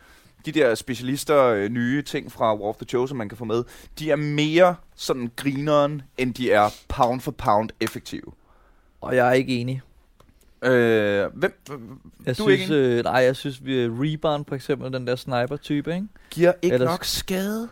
de der specialister, øh, nye ting fra War of the Chosen, man kan få med, de er mere sådan grineren, end de er pound for pound effektive. Og jeg er ikke enig. Øh, hvem Jeg Du er synes, ikke øh, nej, jeg synes, vi Reborn for eksempel, den der sniper-type, ikke? giver ikke Ellers- nok skade?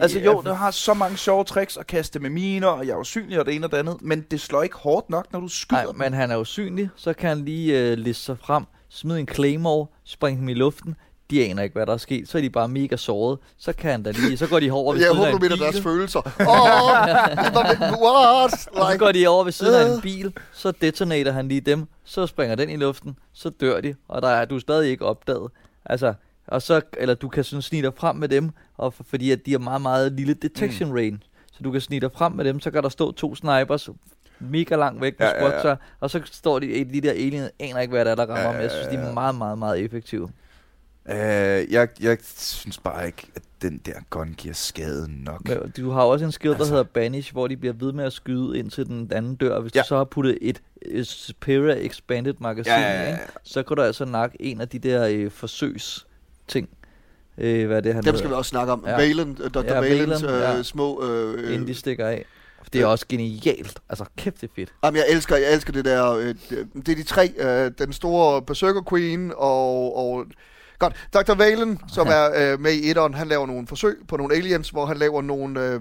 Altså jo, der har så mange sjove tricks at kaste med miner, og jeg er usynlig og det ene og det andet, men det slår ikke hårdt nok, når du skyder Nej, men han er usynlig, så kan han lige øh, liste sig frem, smide en claymore, springe dem i luften. De aner ikke, hvad der er sket. Så er de bare mega såret. Så kan han da lige, så går de over ved Jeg siden håber, af du en bil. deres følelser. Åh, what? Og så Like, går de over ved siden af en Øh. bil, så detonater han lige dem, så springer den i luften, så dør de, og der er du er stadig ikke opdaget. Altså, og så, eller du kan sådan snige dig frem med dem, og for, fordi at de har meget, meget lille detection mm. range. Så du kan snige dig frem med dem, så kan der stå to snipers mega langt væk på Ja, ja, ja, ja. ja, ja. og så står de, de der aliens, aner ikke, hvad der er, der rammer, Ja, ja, men jeg synes, ja, de ja. er meget, meget, meget effektive. Uh, jeg, jeg synes bare ikke, at den der gun giver skade nok. Men du har også en skill, der Altså- hedder Banish, hvor de bliver ved med at skyde ind til den anden dør. Og hvis Ja. du så har puttet et, et Superior Expanded magasin Ja, ja, ja, ja. Ikke? så kan du altså nakke en af de der øh, forsøgsting. Øh, hvad er det, han Dem skal vi hedder, også snakke om. Ja. Valen, uh, Dr. Ja, Valens Valen, øh, ja. små... Øh, inden de stikker af. Det er også genialt. Altså, kæft, det er fedt. Jamen, jeg elsker, jeg elsker det der. Øh, det, det er de tre. Øh, den store Berserker Queen og... og Godt. Dr. Valen, som Ja. er øh, med i etteren, han laver nogle forsøg på nogle aliens, hvor han laver nogle... Øh,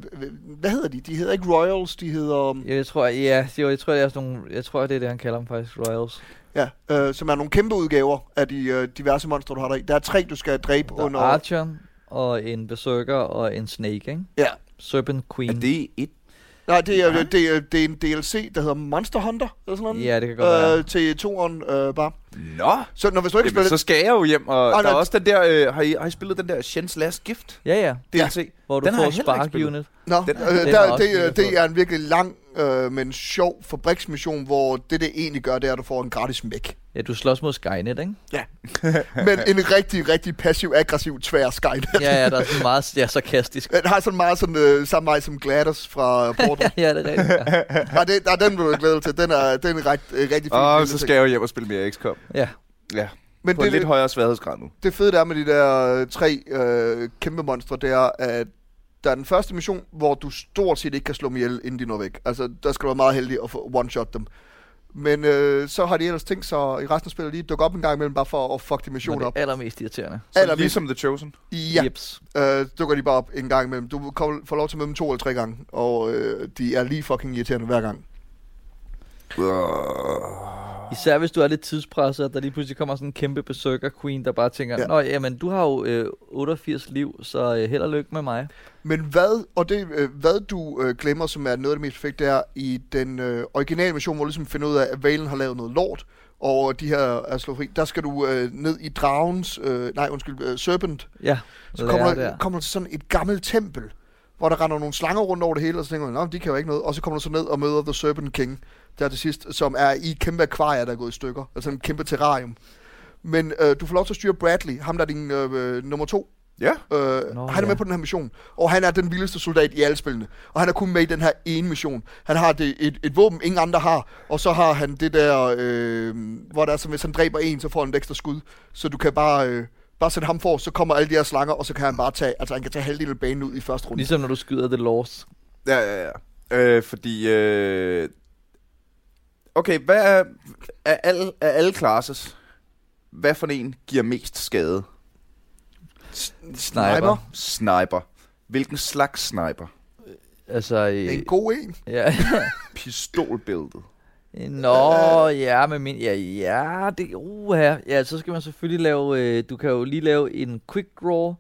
hvad hedder de? De hedder ikke Royals, de hedder... Jeg tror, ja, jo, jeg tror, det er sådan nogle, jeg tror, det er det, han kalder dem faktisk, Royals. Ja, øh, som er nogle kæmpe udgaver af de øh, diverse monstre, du har der i. Der er tre, du skal dræbe Der er under... Archer, og en Berserker, og en Snake, ikke? Ja. Serpent Er Queen. det et? Nej, det er, Nej. det, er, det er en DLC, der hedder Monster Hunter, eller sådan noget. Ja, det kan godt være. øh, til toeren øh, bare. Nå! Så når hvis du ikke Jamen, spiller så skal jeg jo hjem, og Ej, der er også den der, øh, har, I, har I spillet den der Shens Last Gift Ja, ja. DLC? Hvor du Den har får Spark. Unit. Nå, Den øh, den er der, det, det er en virkelig lang, øh, men sjov fabriksmission, hvor det, det egentlig gør, det er, at du får en gratis mæk. Ja, du slås mod Skynet, ikke? Men en rigtig, rigtig passiv-aggressiv tvær Skynet. Ja, ja, der er sådan meget ja, sarkastisk. Den har sådan meget sådan, øh, samme vej som GLaDOS fra Portal. ja, det er rigtigt. Ja. Nej, det, den vil du glæde til. Den er, den er ret, øh, rigtig fin. Og lille så ting. skal jeg jo hjem og spille mere XCOM. ja. Ja, Men på det, en lidt højere sværhedsgrad nu. det fede der er med de der øh, tre øh, kæmpe monstre, det er, at der er den første mission, hvor du stort set ikke kan slå dem ihjel, inden de når væk. Altså, der skal du være meget heldig at få one-shot dem. Men øh, så har de ellers tænkt sig i resten af spillet lige dukke op en gang imellem, bare for at fuck de missioner det op. er allermest irriterende. Så Allermest- ligesom The Chosen. Ja, Jeps. øh, dukker de bare op en gang imellem. Du kommer- får lov til at møde dem to eller tre gange, og øh, de er lige fucking irriterende hver gang. Især hvis du er lidt tidspresset, der lige pludselig kommer sådan en kæmpe Berserker Queen, der bare tænker, Ja. Nå, jamen, du har jo øh, 88 liv, så øh, held og lykke med mig. Men hvad, og det, øh, hvad du øh, glemmer, som er noget af det mest perfekte, er i den øh, originale mission, hvor du ligesom finder ud af, at Valen har lavet noget lort, og de her er slået fri, der skal du øh, ned i dragens, øh, nej undskyld, øh, Serpent, Ja, så kommer der, der. kommer der til sådan et gammelt tempel, hvor der render nogle slanger rundt over det hele, og så tænker man, Nå, de kan jo ikke noget, og så kommer du så ned og møder The Serpent King, der til sidst, som er i et kæmpe akvarier, der er gået i stykker, altså en kæmpe terrarium. Men øh, du får lov til at styre Bradley, ham der er din øh, øh, nummer to, Ja. Øh, Nå, han er ja. med på den her mission, og han er den vildeste soldat i alle spillene. Og han er kun med i den her ene mission. Han har det, et, et våben, ingen andre har, og så har han det der, øh, hvor der er som hvis han dræber en, så får han et ekstra skud. Så du kan bare, øh, bare sætte ham for, så kommer alle de her slanger, og så kan han bare tage, altså han kan tage halvdelen af banen ud i første runde. Ligesom når du skyder The Lost. Ja, ja, ja. Øh, fordi... Øh... Okay, hvad er... Af alle, af alle classes, hvad for en giver mest skade? Sniper. Sniper. Hvilken slags sniper? Altså, øh, En god en. ja. Pistolbæltet. Nå, ja, men min, ja, ja, det, uh, her. Ja, så skal man selvfølgelig lave, øh, du kan jo lige lave en quick draw,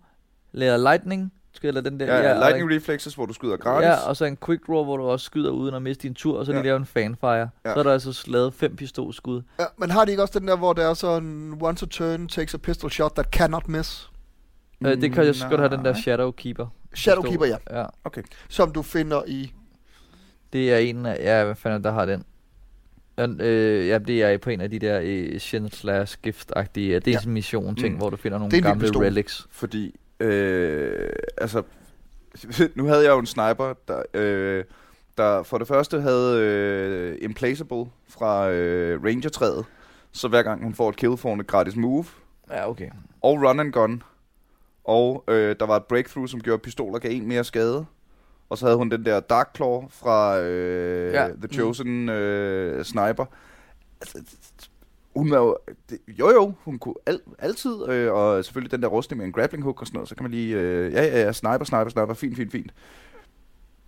eller lightning, lade den der, Ja, ja, lightning der- reflexes, hvor du skyder gratis. Ja, og så en quick draw, hvor du også skyder uden at miste din tur, og så lige Ja. lave en fanfire. Ja. Så er der altså lavet fem pistolskud. Ja, men har de ikke også den der, hvor der er sådan once a turn takes a pistol shot that cannot miss? Øh, det kan jeg du have den der Nej. Shadowkeeper. Shadowkeeper, ja. Ja, Okay. Som du finder i... det er en af, ja, hvad fanden er der har den? Øh, ja, det er på en af de der øh, Shin slash gift-agtige, det er Ja. sådan en mission ting, Mm. hvor du finder Det er nogle vild gamle pistol. relics. Fordi, øh, altså, nu havde jeg jo en sniper, der, øh, der for det første havde øh, Implacable fra øh, Ranger-træet, så hver gang hun får et kill, får hun et gratis move, Ja, okay. og run and gun, og øh, der var et breakthrough, som gjorde, at pistoler gav en mere skade, og så havde hun den der Dark Claw fra øh, Ja. The Chosen øh, Sniper. Altså, hun var jo, det, jo jo, hun kunne al, altid, øh, og selvfølgelig den der rustning med en grappling hook og sådan noget, så kan man lige, øh, ja ja ja, sniper, sniper, sniper, fint, fint, fint.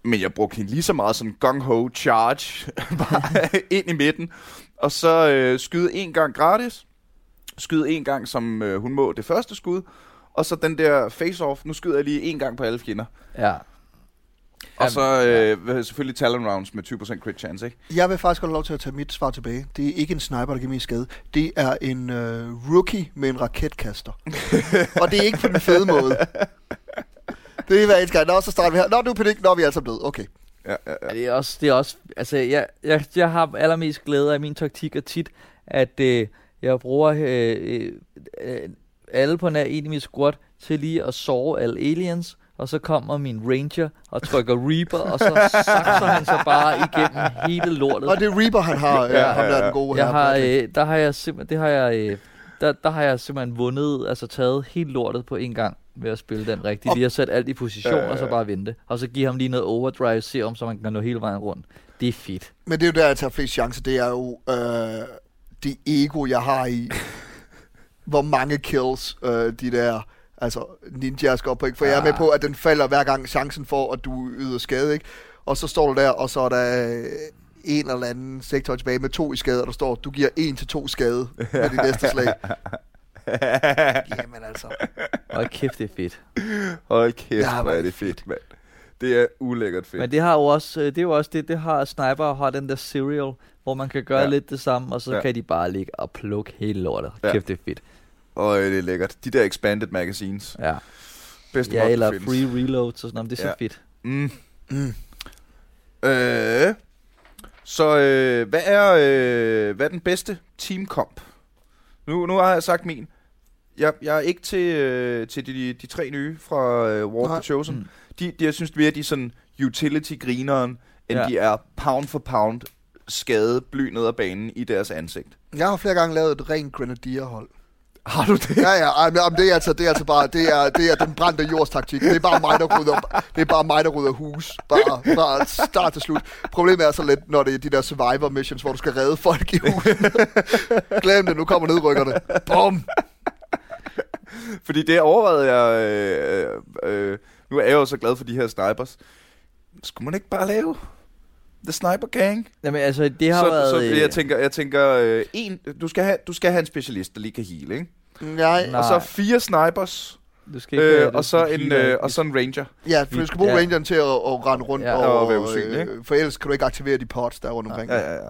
Men jeg brugte hende lige så meget som gung-ho charge, bare ind i midten, og så øh, skyde en gang gratis, skyde en gang, som øh, hun må det første skud, og så den der face-off, nu skyder jeg lige en gang på alle fjender. Ja. Og Jamen, så øh, ja. selvfølgelig Talon Rounds med 20% crit chance, ikke? Jeg vil faktisk godt have lov til at tage mit svar tilbage. Det er ikke en sniper, der giver mest skade. Det er en øh, rookie med en raketkaster. og det er ikke på den fede måde. Det er hver eneste gang. Nå, så starter vi her. Nå, nu er panik. Nå, vi er altså døde. Okay. Ja, ja, ja. Det er også, det er også altså, jeg, jeg, jeg har allermest glæde af min taktik er tit, at øh, jeg bruger øh, øh, øh, alle på nær en i mit squad til lige at sove alle aliens, og så kommer min ranger og trykker Reaper, og så sakser han så bare igennem hele lortet. Og det er Reaper, han har, ja, Ja, ham der er den gode Jeg her. har, øh, der har jeg simpelthen, det har jeg, øh, der, der har jeg simpelthen vundet, altså taget helt lortet på en gang ved at spille den rigtigt. Lige at sætte alt i position, ja, og så bare vente. Og så give ham lige noget overdrive serum, så man kan nå hele vejen rundt. Det er fedt. Men det er jo der, jeg tager flest chancer. Det er jo øh, det ego, jeg har i, hvor mange kills øh, de der altså ninjas går på. Ikke? For jeg er med på, at den falder hver gang chancen for, at du yder skade. Ikke? Og så står du der, og så er der øh, en eller anden sektor tilbage med to i skade, og der står, du giver en til to skade med de næste slag. Jamen altså. Og kæft, det er fedt. Hold kæft, Ja, ja, hvor er det fedt, mand. Det er ulækkert fedt. Men det har jo også, øh, det er jo også det, det har Sniper har den der serial, hvor man kan gøre Ja. ja. lidt det samme, og så Ja. ja. kan de bare ligge og plukke hele lortet. Ja. Ja. Kæft, det er fedt. Og det er lækkert. De der expanded magazines. Ja, Bedste ja eller findes. free reloads og sådan noget, det er Ja. så fedt. Mm. Mm. Øh, så øh, hvad, er, øh, hvad er den bedste teamkomp? Nu, nu har jeg sagt min. Jeg, jeg er ikke til, øh, til de, de tre nye fra øh, War of the Chosen. Mm. De, de, jeg synes mere, de er sådan utility-grineren, end ja. Ja. de er pound for pound skade bly ned ad banen i deres ansigt. Jeg har flere gange lavet et rent grenadierhold. Har du det? Ja, ja, jamen, det er altså, det er altså bare, det er, det er den brændte jords taktik. Det er bare mig, der rydder, det er bare mig, der rydder hus. Bare, bare start til slut. Problemet er så lidt, når det er de der survivor missions, hvor du skal redde folk i huset. Glem det, nu kommer nedrykkerne. Bum! Fordi det overvejede jeg... Øh, øh, nu er jeg jo så glad for de her snipers. Skulle man ikke bare lave The Sniper Gang? Jamen altså, det har så, været... så øh, jeg tænker, jeg tænker øh, en, du, skal have, du skal have en specialist, der lige kan heal, ikke? Nej, Nej. Og så fire snipers, du skal ikke øh, det og, så en, øh, og så en ranger. ja, for du skal bruge Ja. rangeren til at, at rende rundt, Ja, og, og være usynlig, ikke? øh, for ellers kan du ikke aktivere de pods, der er rundt omkring. Ja, ja, ja.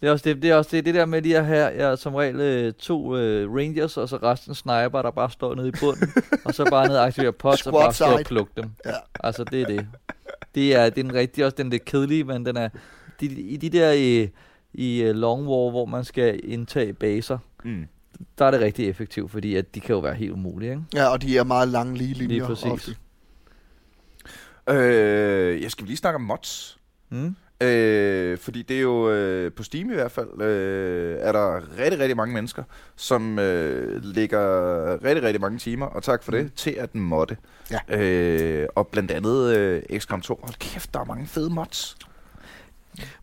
Det er også det, det, er også det, det der med lige at have ja, som regel øh, to øh, rangers, og så resten sniper, der bare står nede i bunden, og så bare ned og aktivere pots, og bare stå og plukke dem. Ja. Altså, det er det. Det er, det er den rigtige, også den lidt kedelige, men den er, de, i de der i, i øh, Long War, hvor man skal indtage baser, Mm. der er det rigtig effektivt, fordi at de kan jo være helt umulige, ikke? Ja, og de er meget lange lige linjer. Lige præcis. ofte. Øh, jeg skal lige snakke om mods. Mm? Øh, fordi det er jo øh, på Steam i hvert fald, øh, er der rigtig, rigtig mange mennesker, som øh, lægger rigtig, rigtig mange timer, og tak for det, Mm. til at modde. Ja. Øh, og blandt andet øh, XCOM 2. Hold kæft, der er mange fede mods.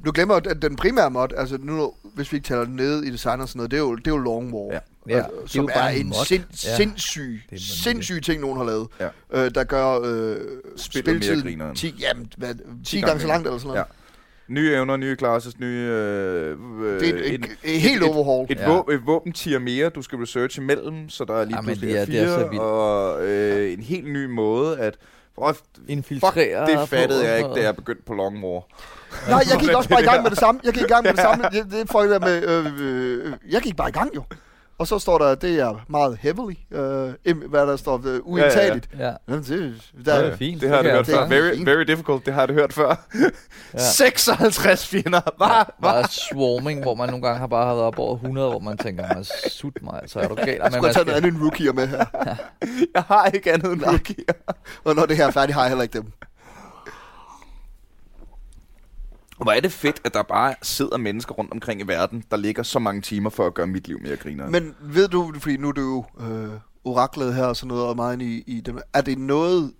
Du glemmer, at den primære mod, altså nu, hvis vi ikke taler ned i design og sådan noget, det er jo, det er jo Long War. Ja. Ja, altså, det er som er, bare en mod. sind, Ja. sindssyg, er sindssyg ting, nogen har lavet, Ja. øh, der gør øh, Spillet mere spiltiden grineren. 10, jamen, hvad, 10, 10 gange gange så langt eller sådan noget. Nye evner, nye classes, nye... Øh, øh, Det er et, en- et, et helt et- overhaul. Et, Ja. våben, et våbentier mere, du skal researche imellem, så der er lige Jamen, pludselig det er- er det er så fire, vildt. og øh, en helt ny måde at... Oh, fuck, Infiltrere det fattede jeg og ikke, da jeg begyndte på Long War. Nej, jeg gik også bare i gang med det samme. Jeg gik i gang med det samme. Det, det er folk der med, øh, øh, jeg gik bare i gang jo. Og så står der, det er meget heavily, øh, hvad der står, øh, uindtageligt. Ja, Jamen, det, det er fint. Det har jeg hørt jeg før. det er Very, fint. very difficult, det har jeg hørt før. Ja. 56 fjender. Hvad? Bare swarming, hvor man nogle gange har bare været op over 100, hvor man tænker, man sut mig, altså er du galt? Men skulle man jeg tage noget andet end rookier med her. Jeg har ikke andet end rookier. Og når det her er færdigt, har jeg heller ikke dem. Hvor er det fedt, at der bare sidder mennesker rundt omkring i verden, der ligger så mange timer for at gøre mit liv mere griner. Men ved du, fordi nu er du jo øh, oraklet her og sådan noget, og meget i, i dem. Er det noget,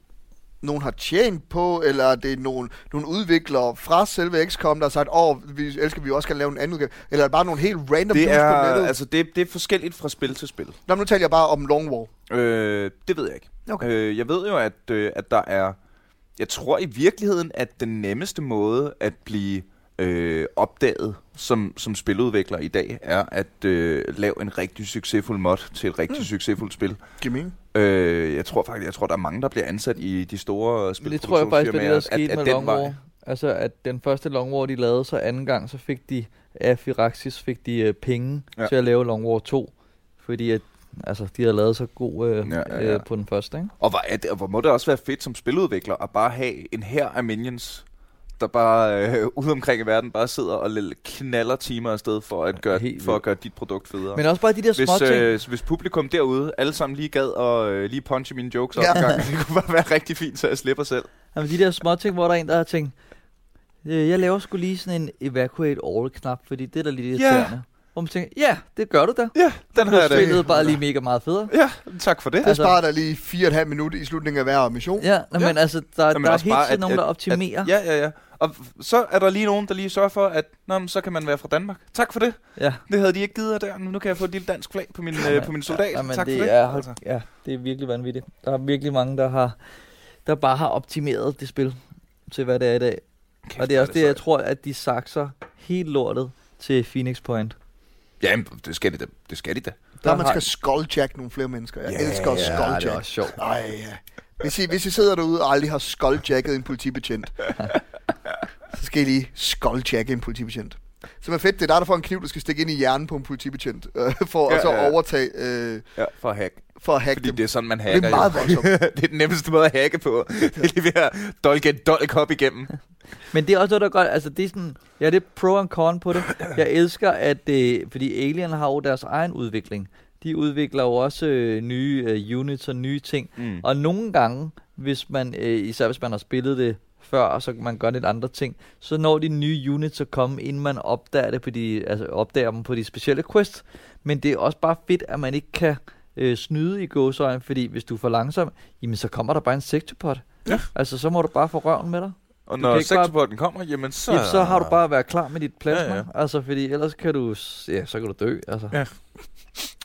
nogen har tjent på, eller er det nogle, nogle udviklere fra selve XCOM, der har sagt, åh, oh, vi elsker vi også skal lave en anden udgave, eller er det bare nogle helt random det er, på nettet? altså det, det er forskelligt fra spil til spil. Nå, nu taler jeg bare om Long War. Øh, det ved jeg ikke. Okay. Øh, jeg ved jo, at, øh, at der er... Jeg tror i virkeligheden, at den nemmeste måde at blive øh, opdaget som, som spiludvikler i dag, er at øh, lave en rigtig succesfuld mod til et rigtig mm. succesfuldt spil. Giv mening. Øh, jeg tror faktisk, jeg tror, der er mange, der bliver ansat i de store Men det tror jeg faktisk, det der skete at, med den Long vej- War. Altså, at den første Long War, de lavede, så anden gang, så fik de af Firaxis fik de uh, penge ja. til at lave Long War 2. Fordi at, altså, de havde lavet så god uh, Ja, ja, ja, ja, ja. på den første, ikke? Og hvor, er det, hvor må det også være fedt som spiludvikler at bare have en her af minions, der bare øh, ude omkring i verden bare sidder og knaller timer afsted for at gøre, Helt for at gøre dit produkt federe. Men også bare de der små hvis, ting. øh, hvis publikum derude alle sammen lige gad og øh, lige punche mine jokes op Ja. en gang, det kunne bare være rigtig fint, så jeg slipper selv. Jamen, de der små ting, hvor der er en, der har tænkt, øh, jeg laver sgu lige sådan en evacuate all-knap, fordi det er da lidt irriterende. Hvor man tænker, ja, det gør du da. Ja, den har jeg da. Spillet bare lige mega meget federe. Ja, tak for det. Det Altså- sparer dig lige fire og et halvt minut i slutningen af hver mission. Ja, nå, Ja. men altså, der, Jamen der er helt tiden at- nogen, der at- optimerer. Ja, ja, ja. Og så er der lige nogen, der lige sørger for, at Nå, men så kan man være fra Danmark. Tak for det. ja. Det havde de ikke givet af der. Nu kan jeg få et lille dansk flag på min, øh, på min soldat. Ja, men tak det for det. Er, Altså. ja, det er virkelig vanvittigt. Der er virkelig mange, der har der bare har optimeret det spil til, hvad det er i dag. Kæft, og det er også det, jeg sejt. tror, at de sakser helt lortet til Phoenix Point. Jamen, det skal de da. Det skal de da. Der man har- skal skulljack nogle flere mennesker. Jeg Ja, elsker at Ja, det er skulljack. også sjovt. Ej, ja. Hvis I, hvis I sidder derude og aldrig har skulljacket en politibetjent, så skal I lige skulljacke en politibetjent. Som er fedt, det er der, der får en kniv, du skal stikke ind i hjernen på en politibetjent, øh, for Ja, ja, så ja, ja. overtage, øh, Ja, for at hack. For at hacke Fordi dem. det er sådan, man det hacker. er meget voldsomt. det er den nemmeste måde at hacke på. Det er lige ved at dolke en dolk op igennem. Men det er også noget, der godt, altså det er sådan, ja, det er pro og con på det. Jeg elsker, at det, fordi Alien har jo deres egen udvikling. De udvikler jo også øh, nye øh, units og nye ting. Mm. Og nogle gange, hvis man, øh, især hvis man har spillet det før, og så kan man gøre lidt andre ting, så når de nye units at komme, inden man opdager, det på de, altså opdager dem på de specielle quests. Men det er også bare fedt, at man ikke kan øh, snyde i gåsøjne, fordi hvis du er for langsom, jamen så kommer der bare en sektopod. Ja. Altså, så må du bare få røven med dig. Og Du når ikke bare- kommer, jamen så... Jamen, så har du bare været klar med dit plasma. Ja, Ja, ja. ja. Altså, fordi ellers kan du, ja, så kan du dø. Altså. Ja. Øh,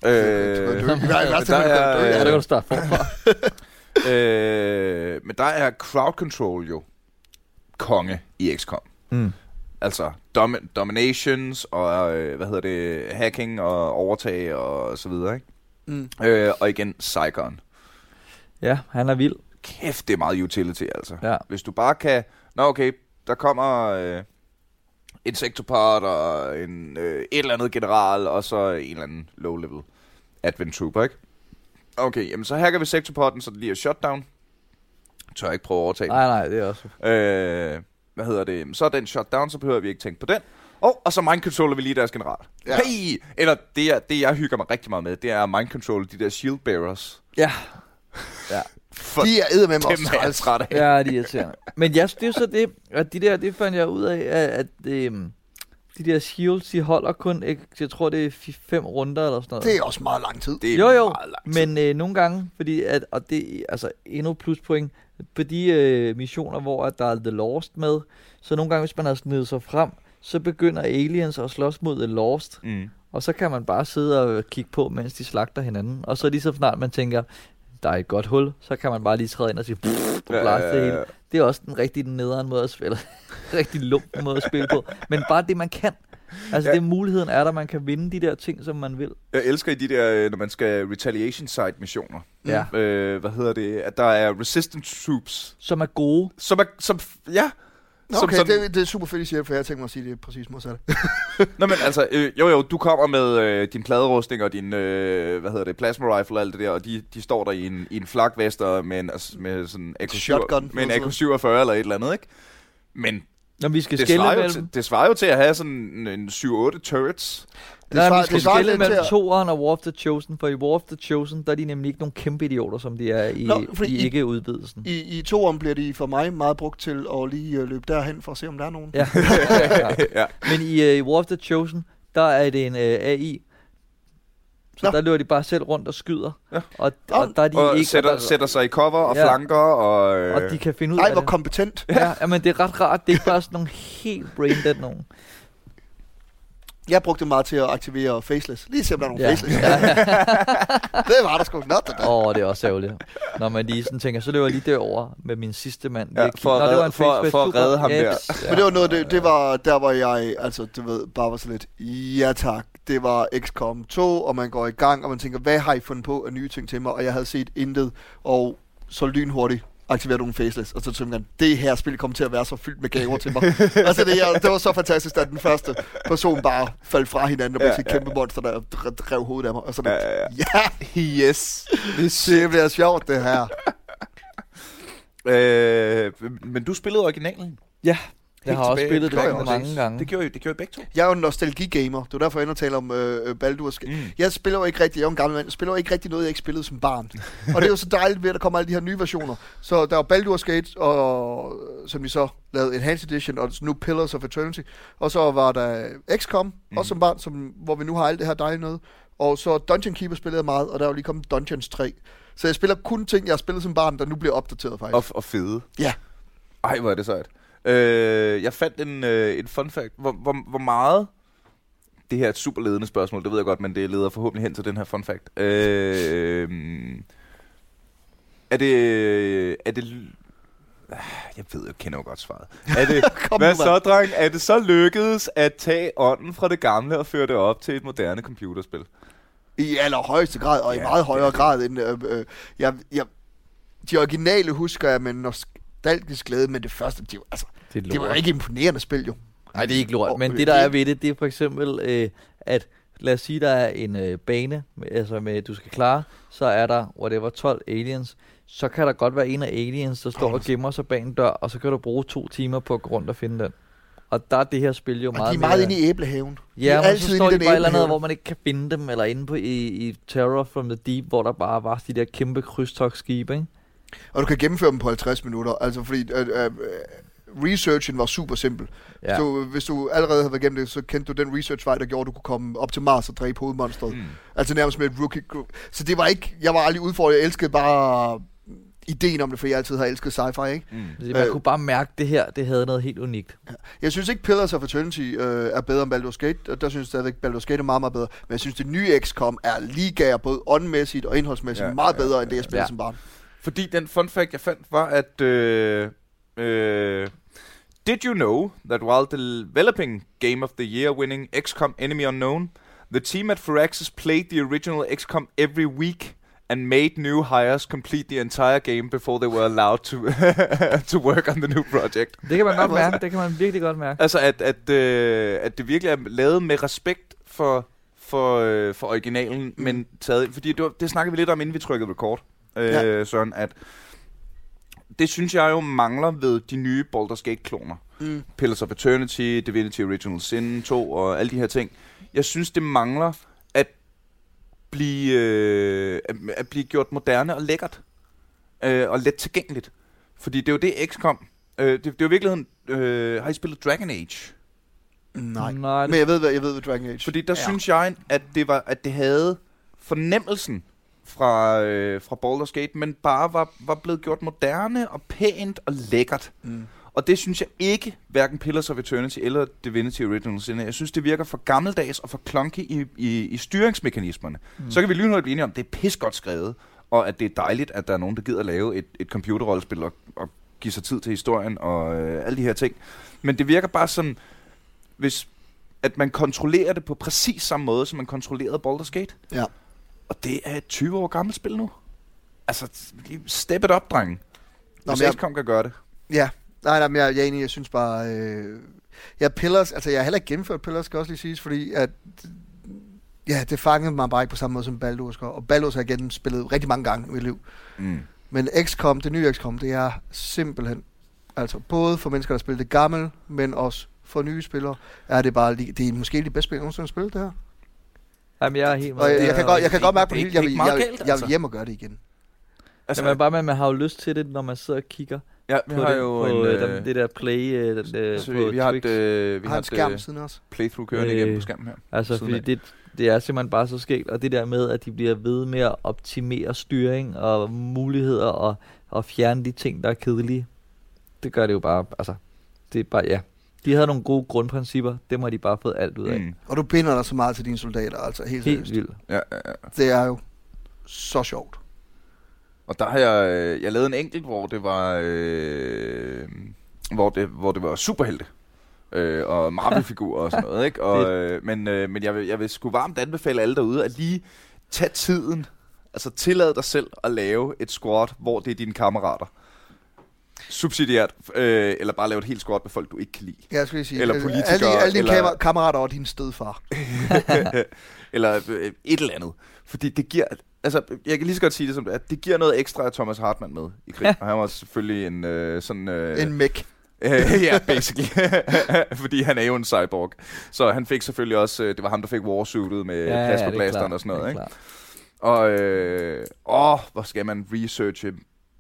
Øh, Nej, værste der kan du dø. Ja, så kan du starte forfra. øh, men der er crowd control jo konge i XCOM. mm. Altså dom- dominations og øh, hvad hedder det, hacking og overtag og så videre, ikke? Mm. Øh, og igen Saigon. Ja, han er vild. Kæft, det er meget utility, altså. Ja. Hvis du bare kan... Nå, okay, der kommer øh, en sectorpart og en, øh, et eller andet general, og så en eller anden low-level advent trooper, ikke? Okay, jamen så hacker vi sectorporten, så det lige er shutdown. Tør ikke prøve at overtage den. Nej, nej, det er også... Øh, hvad hedder det? Så er den shutdown, så behøver vi ikke tænke på den. Og, og så mind controller vi lige deres general. Ja. Ja. Hey! Eller det, jeg, det, jeg hygger mig rigtig meget med, det er mind control de der shield bearers. Ja, For De er eddermame dem også er jeg træls. træt af. ja, de er irriterende. Men ja, det er så det, at de der, det fandt jeg ud af, at, at øhm, de der shields, de holder kun, ikke, jeg tror det er 5 runder eller sådan noget. Det er også meget lang tid. Det er Jo, jo, meget lang tid. Men øh, nogle gange, fordi at, og det er altså endnu pluspoint, på de øh, missioner, hvor at der er The Lost med, så nogle gange, hvis man har snedet sig frem, så begynder aliens at slås mod The Lost, Mm. og så kan man bare sidde og kigge på, mens de slagter hinanden. Og så lige så snart man tænker, der er et godt hul, så kan man bare lige træde ind og sige, pff, og blast det hele. Det er også den rigtig nederen måde at spille. rigtig lumpen måde at spille på. Men bare det, man kan. Altså, Ja. det muligheden er der, man kan vinde de der ting, som man vil. Jeg elsker i de der, øh, når man skal retaliation site missioner. Ja. Øh, hvad hedder det? At der er resistance troops. Som er gode. Som er, som, ja. Som Okay, sådan- det, det er super fedt, I siger, for jeg tænker mig at sige det er præcis modsat. Nå, men altså, øh, jo jo, du kommer med øh, din pladerustning og din, øh, hvad hedder det, plasma rifle og alt det der, og de, de står der i en, i en flakvest og med, en, altså, med sådan AK Shotgun, med en eller AK-47 eller et eller andet, ikke? Men Når vi skal det skille svarer, jo til, det svarer jo til at have sådan en, en 7-8 turrets. Det det svarer skille mellem toeren og War of the Chosen, for i War of the Chosen, der er de nemlig ikke nogen kæmpe idioter, som de er i, Nå, i I- ikke-udvidelsen. I, I to om bliver de for mig meget brugt til at lige uh, løbe derhen for at se, om der er nogen. Ja. ja. Men i, uh, i War of the Chosen, der er det en uh, AI. Så Nå. der løber de bare selv rundt og skyder. Ja. Og, og der er de Og ikke... sætter, og, der, sætter sig i cover og Ja. flanker og... Øh, og de kan finde ud Nej, af hvor det. kompetent. Ja, men det er ret rart. Det er ikke bare sådan nogle helt brain dead nogen. Jeg brugte det meget til at aktivere faceless. Lige se, om der er nogle Ja. faceless. Ja, ja. det var der sgu der. Åh, oh, det er også ærgerligt. Når man lige sådan tænker, så løber jeg lige derover med min sidste mand. Ja, for at Nå, det redde- var en for- face-to-face. for at redde ham der. Jeps. Men det var noget, det, det var der, hvor jeg, altså, du ved, bare var så lidt, ja tak, det var XCOM 2, og man går i gang, og man tænker, hvad har I fundet på af nye ting til mig? Og jeg havde set intet, og så lynhurtigt aktiveret nogle faceless, og så tænkte jeg, det her spil kommer til at være så fyldt med gaver til mig. altså det, jeg, det var så fantastisk, da den første person bare faldt fra hinanden, og blev Ja, et ja, kæmpe monster, der drev hovedet af mig. Og så Ja, det, ja, ja, Yes. det bliver sjovt, det her. Øh, men du spillede originalen. Ja. Jeg har også spillet det mange Days. gange. Det gjorde I, det gjorde I begge to. Jeg er jo en nostalgi-gamer. Det er derfor, jeg ender taler om øh, Baldur's Gate. Mm. Jeg spiller jo ikke rigtig, jeg er en gammel mand, jeg spiller jo ikke rigtig noget, jeg ikke spillede som barn. og det er jo så dejligt ved, at der kommer alle de her nye versioner. Så der var Baldur's Gate, og, som de så lavede Enhanced Edition, og nu Pillars of Eternity. Og så var der XCOM, mm. Også som barn, som, hvor vi nu har alt det her dejlige noget. Og så Dungeon Keeper spillede jeg meget, og der er jo lige kommet Dungeons 3. Så jeg spiller kun ting, jeg har spillet som barn, der nu bliver opdateret faktisk. Og, og fede. Ja. Ej, hvor er det sejt. Øh, jeg fandt en, øh, en fun fact. Hvor, hvor, hvor meget... Det her er et super ledende spørgsmål, det ved jeg godt, men det leder forhåbentlig hen til den her fun fact. Øh, er det... Er det jeg ved, jeg kender jo godt svaret. Er det, hvad så, dreng? Er det så lykkedes at tage ånden fra det gamle og føre det op til et moderne computerspil? I allerhøjeste grad, og Ja, i meget det højere er grad end... Øh, øh, jeg, jeg, de originale husker jeg med nostalgisk glæde, men det første, de, var- altså, Det det var ikke imponerende spil, jo. Nej, det er ikke lort. Og, Men øh, det, der det- er ved det, det er for eksempel, øh, at lad os sige, der er en øh, bane, med, altså med, du skal klare, så er der, whatever, 12 aliens. Så kan der godt være en af aliens, der står og gemmer sig bag en dør, og så kan du bruge to timer på at gå rundt og finde den. Og der er det her spil jo Og meget de er meget inde i æblehaven. de Ja, er men så står de bare et eller andet, hvor man ikke kan finde dem, eller inde på i, i Terror from the Deep, hvor der bare var de der kæmpe krydstogsskibe, ikke? Og du kan gennemføre dem på 50 minutter, altså fordi øh, øh, researchen var super simpel. Ja. Ja. Så hvis du allerede havde været igennem det, så kendte du den research-vej, der gjorde, at du kunne komme op til Mars og dræbe hovedmonstret. Mm. Altså nærmest med et rookie group. Så det var ikke, jeg var aldrig udfordret, jeg elskede bare ideen om det, for jeg altid har elsket sci-fi, ikke? Mm. Man Øh. kunne bare mærke, at det her, det havde noget helt unikt. Jeg synes ikke Pillars of Eternity øh, er bedre end Baldur's Gate, og der synes jeg stadigvæk, Baldur's Gate er meget, meget bedre. Men jeg synes, det nye XCOM er ligaer, både åndmæssigt og indholdsmæssigt, Ja, ja, meget ja, bedre end det, jeg spillede ja. ja. som barn. Fordi den fun fact, jeg fandt, var, at... Øh, øh, did you know that while developing Game of the Year winning XCOM Enemy Unknown, the team at Firaxis played the original XCOM every week and made new hires complete the entire game before they were allowed to, to work on the new project. Det kan man godt mærke, det kan man virkelig godt mærke. Altså, at, at, øh, at det virkelig er lavet med respekt for, for, øh, for originalen, mm. men taget... Fordi det, var, det snakkede vi lidt om, inden vi trykkede record, øh, ja. Søren, at det synes jeg jo mangler ved de nye Baldur's Gate-kloner. Mm. Pillars of Eternity, Divinity Original Sin 2 og alle de her ting. Jeg synes, det mangler at blive, øh, at, at blive gjort moderne og lækkert. Øh, og let tilgængeligt. Fordi det er jo det XCOM. Øh, det, det er jo i virkeligheden... Øh, har I spillet Dragon Age? Nej. Nej, Men jeg ved, hvad, jeg ved, hvad Dragon Age Fordi der er. ja. synes jeg, at det, var, at det havde fornemmelsen fra, øh, fra Baldur's Gate, men bare var, var blevet gjort moderne og pænt og lækkert. Mm. Og det synes jeg ikke, hverken Pillars of Eternity eller Divinity Original Sin. Jeg synes, det virker for gammeldags og for clunky i, i, i styringsmekanismerne. Mm. Så kan vi lynhurtigt blive enige om, at det er pis godt skrevet, og at det er dejligt, at der er nogen, der gider lave et, et computerrollespil og, og give sig tid til historien og øh, alle de her ting. Men det virker bare sådan, hvis, at man kontrollerer det på præcis samme måde, som man kontrollerede Baldur's Gate. Ja. Og det er et 20 år gammelt spil nu. Altså, step it up, drengen. Nå, Hvis XCOM kan gøre det. ja, nej, nej, men jeg, jeg er enig, jeg synes bare... Øh, ja, Pillars, altså jeg har heller ikke gennemført Pillars, skal også lige siges, fordi at... Ja, det fangede mig bare ikke på samme måde som Baldur's gør. Og Baldur's har jeg genspillet rigtig mange gange i mit liv. Mm. Men XCOM, det nye XCOM, det er simpelthen... Altså, både for mennesker, der spiller det gamle, men også for nye spillere, er det bare... Det er måske de bedste spil, jeg nogensinde har spillet, det her. Jamen, jeg er helt Og jeg, jeg, kan, godt, jeg kan godt mærke på det hele, jeg, jeg, jeg, jeg altså. vil hjem og gøre det igen. Altså, Jamen, bare, men man har jo lyst til det, når man sidder og kigger ja, vi på, har det, jo på en, øh, øh, det der play øh, den, øh, så på vi, vi har et, Twix. øh, vi Vi har har en et skærm øh, siden også. playthrough kørende Øh, igennem på skærmen her. Altså, fordi af. det, det er simpelthen bare så skægt, og det der med, at de bliver ved med at optimere styring og muligheder og, og fjerne de ting, der er kedelige, det gør det jo bare, altså, det er bare, ja. De havde nogle gode grundprincipper, dem har de bare fået alt ud af. Mm. Og du binder dig så meget til dine soldater, altså helt, Helt seriøst. vildt. Ja, ja, ja. Det er jo så sjovt. Og der har jeg, øh, jeg lavet en enkelt, hvor det var, øh, hvor det, hvor det var superhelte. Øh, og Marvel-figurer og sådan noget, ikke? Og, øh, men øh, men jeg, vil, jeg vil sgu varmt anbefale alle derude at lige tage tiden, altså tillad dig selv at lave et squad, hvor det er dine kammerater. Subsidiært, øh, eller bare lave et helt squad med folk, du ikke kan lide. Jeg skulle lige sige, Eller alle- politikere, Alle, alle dine eller- eller... kammerater og din stedfar. eller øh, et eller andet. Fordi det giver... Altså, jeg kan lige så godt sige det som det er. Det giver noget ekstra af Thomas Hartmann med i krig. og han var selvfølgelig en øh, sådan... Øh, En mæk. Ja, basically. Fordi han er jo en cyborg. Så han fik selvfølgelig også, øh, det var ham, der fik warsuitet med ja, plasmablasteren og sådan noget. Ikke? Og øh, åh, hvor skal man researche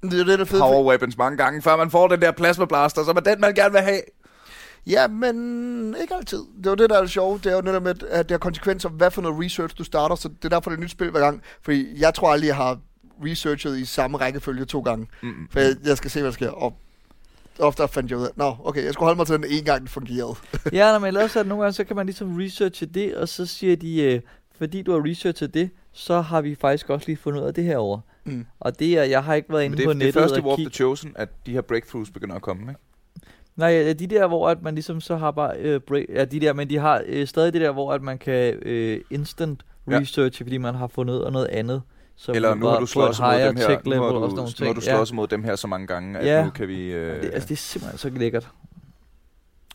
Det er det, der er fedt. power weapons mange gange, før man får den der plasmablaster, som er den, man gerne vil have. Ja, men ikke altid. Det er jo det, der er det sjove. Det er jo netop med, at det har konsekvenser, hvad for noget research du starter. Så det er derfor, det er et nyt spil hver gang. Fordi jeg tror aldrig, jeg har researchet i samme rækkefølge to gange. Mm. For jeg, jeg skal se, hvad der sker. Og ofte fandt jeg ud af, nå, okay, jeg skulle holde mig til den en gang, den fungerede. ja, når man laver sådan nogle gange, så kan man ligesom researche det, og så siger de, øh, fordi du har researchet det, så har vi faktisk også lige fundet ud af det her over. Mm. Og det er, jeg har ikke været inde det, på er, det er nettet først i og Warp kigge. the Chosen, at de her breakthroughs begynder at komme, ikke? Nej, ja, de der, hvor at man ligesom så har bare øh, break, ja, de der, men de har øh, stadig det der, hvor at man kan øh, instant Ja. research, fordi man har fundet noget andet. Som Eller nu har du slået et mod dem her, tech nu har du, nu har du slået mod dem her så mange gange, at Ja. nu kan vi... Øh, Det, altså, det er simpelthen så lækkert.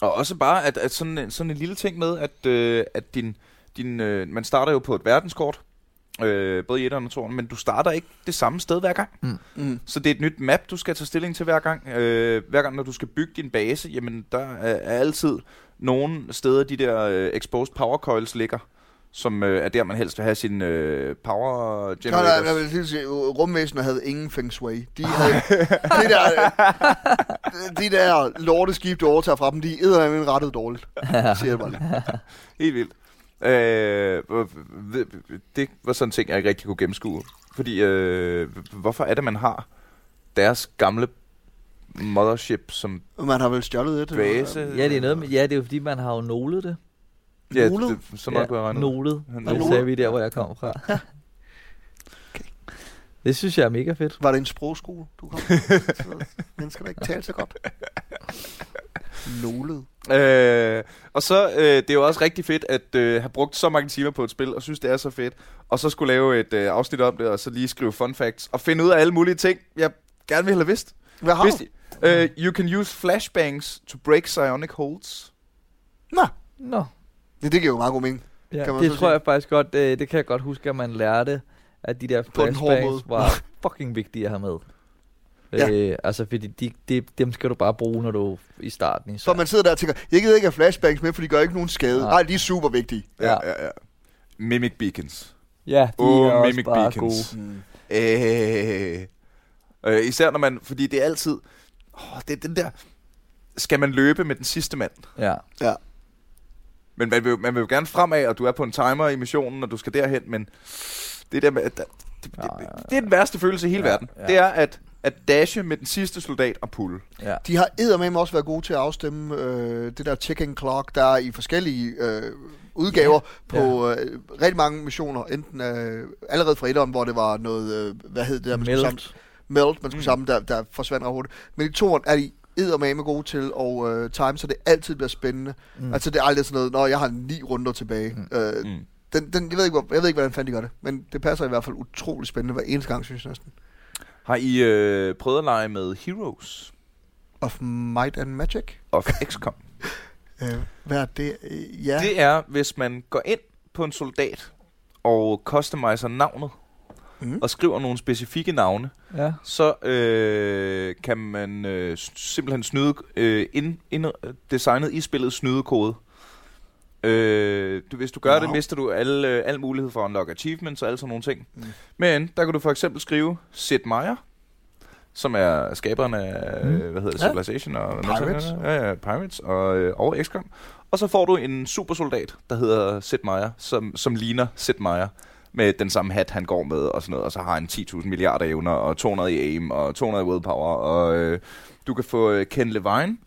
Og også bare, at, at sådan, en- sådan en lille ting med, at, øh, at din, din, øh, man starter jo på et verdenskort, øh, både i 1 og 2, men du starter ikke det samme sted hver gang. Mm. Så det er et nyt map, du skal tage stilling til hver gang. Øh, hver gang, når du skal bygge din base, jamen der er, er altid nogle steder, de der øh, exposed power coils ligger, som øh, er der, man helst vil have sin øh, power Nej, generators. nej, jeg vil lige sige, rumvæsener havde ingen feng shui. De havde, de der, de der lorteskib, du overtager fra dem, de er eddermame rettet dårligt. Siger jeg bare lige. Helt vildt. Øh, det var sådan en ting, jeg ikke rigtig kunne gennemskue. Fordi, øh, hvorfor er det, man har deres gamle mothership som Man har vel stjålet det. base? Ja, det er noget med, ja, det er jo fordi, man har jo nolet det. Ja, Nolet? det, så meget kunne jeg regne nolet. Han Det sagde vi der, hvor jeg kom fra. Det synes jeg er mega fedt. Var det en sprogskole, du kom fra? Mennesker, der ikke taler så godt. Nolet. Øh, og så, øh, det er jo også rigtig fedt at øh, have brugt så mange timer på et spil, og synes, det er så fedt. Og så skulle lave et øh, afsnit om det, og så lige skrive fun facts, og finde ud af alle mulige ting, jeg gerne ville have vidst. Hvad har Vidst du? Øh, you can use flashbangs to break psionic holds. Nå, Nå. ja, det giver jo meget god mening. Ja, Kan man det så tror sige. jeg faktisk godt, øh, det kan jeg godt huske, at man lærte, at de der flashbangs var fucking vigtige at have med. Ja. Øh, altså, fordi de, de, dem skal du bare bruge, når du i starten. Især. Så man sidder der og tænker, jeg gider ikke have flashbangs med, for de gør ikke nogen skade. Nej. Nej, de er super vigtige. Ja. ja, ja. Mimic beacons. Ja, de Åh, er også Mimic bare Beacons. gode. Mm. Øh, øh, især når man, fordi det er altid, åh, det er den der, skal man løbe med den sidste mand? Ja. Men man vil, man vil jo gerne fremad, og du er på en timer i missionen, og du skal derhen, men det der med, at der, det, det, Ja, ja, det, det er den værste følelse i hele Ja, verden. ja. Det er at, at dashe med den sidste soldat og pulle. ja. De har eddermame også været gode til at afstemme øh, det der ticking clock, der er i forskellige øh, udgaver Ja. på øh, rigtig mange missioner. Enten øh, allerede fra etteren, hvor det var noget, øh, hvad hed det der, man skulle sammen, Melt. melt, man skulle Mm. sammen, der, der forsvandt ret hurtigt. Men i toeren er de eddermame gode til at øh, time, så det altid bliver spændende. Mm. Altså det er aldrig sådan noget, når jeg har ni runder tilbage. Mm. Øh, Mm. den, den, jeg, ved ikke, hvor, jeg ved ikke, hvordan fanden de gør det, men det passer i hvert fald utrolig spændende hver eneste gang, synes jeg næsten. Har I øh, prøvet at lege med Heroes Of Might and Magic. of XCOM? Øh, hvad er det? Øh, ja. Det er, hvis man går ind på en soldat og customiser navnet, Mm. og skriver nogle specifikke navne, Ja. så øh, kan man øh, simpelthen snyde øh, ind, ind, designet i spillet snydekode. Øh, du, hvis du gør wow. det, mister du alle, øh, al mulighed for at unlock achievements og alle sådan nogle ting. Mm. Men der kan du for eksempel skrive Sid Meier, som er skaberen af, Mm. mm. hvad hedder det, Ja. Civilization og Pirates. Ja, ja, Pirates og, øh, og XCOM. Og så får du en supersoldat, der hedder Sid Meier, som, som ligner Sid Meier med den samme hat, han går med og sådan noget, og så har han 10.000 milliarder evner, og 200 i aim, og 200 i willpower, og øh, du kan få øh, Ken Levine,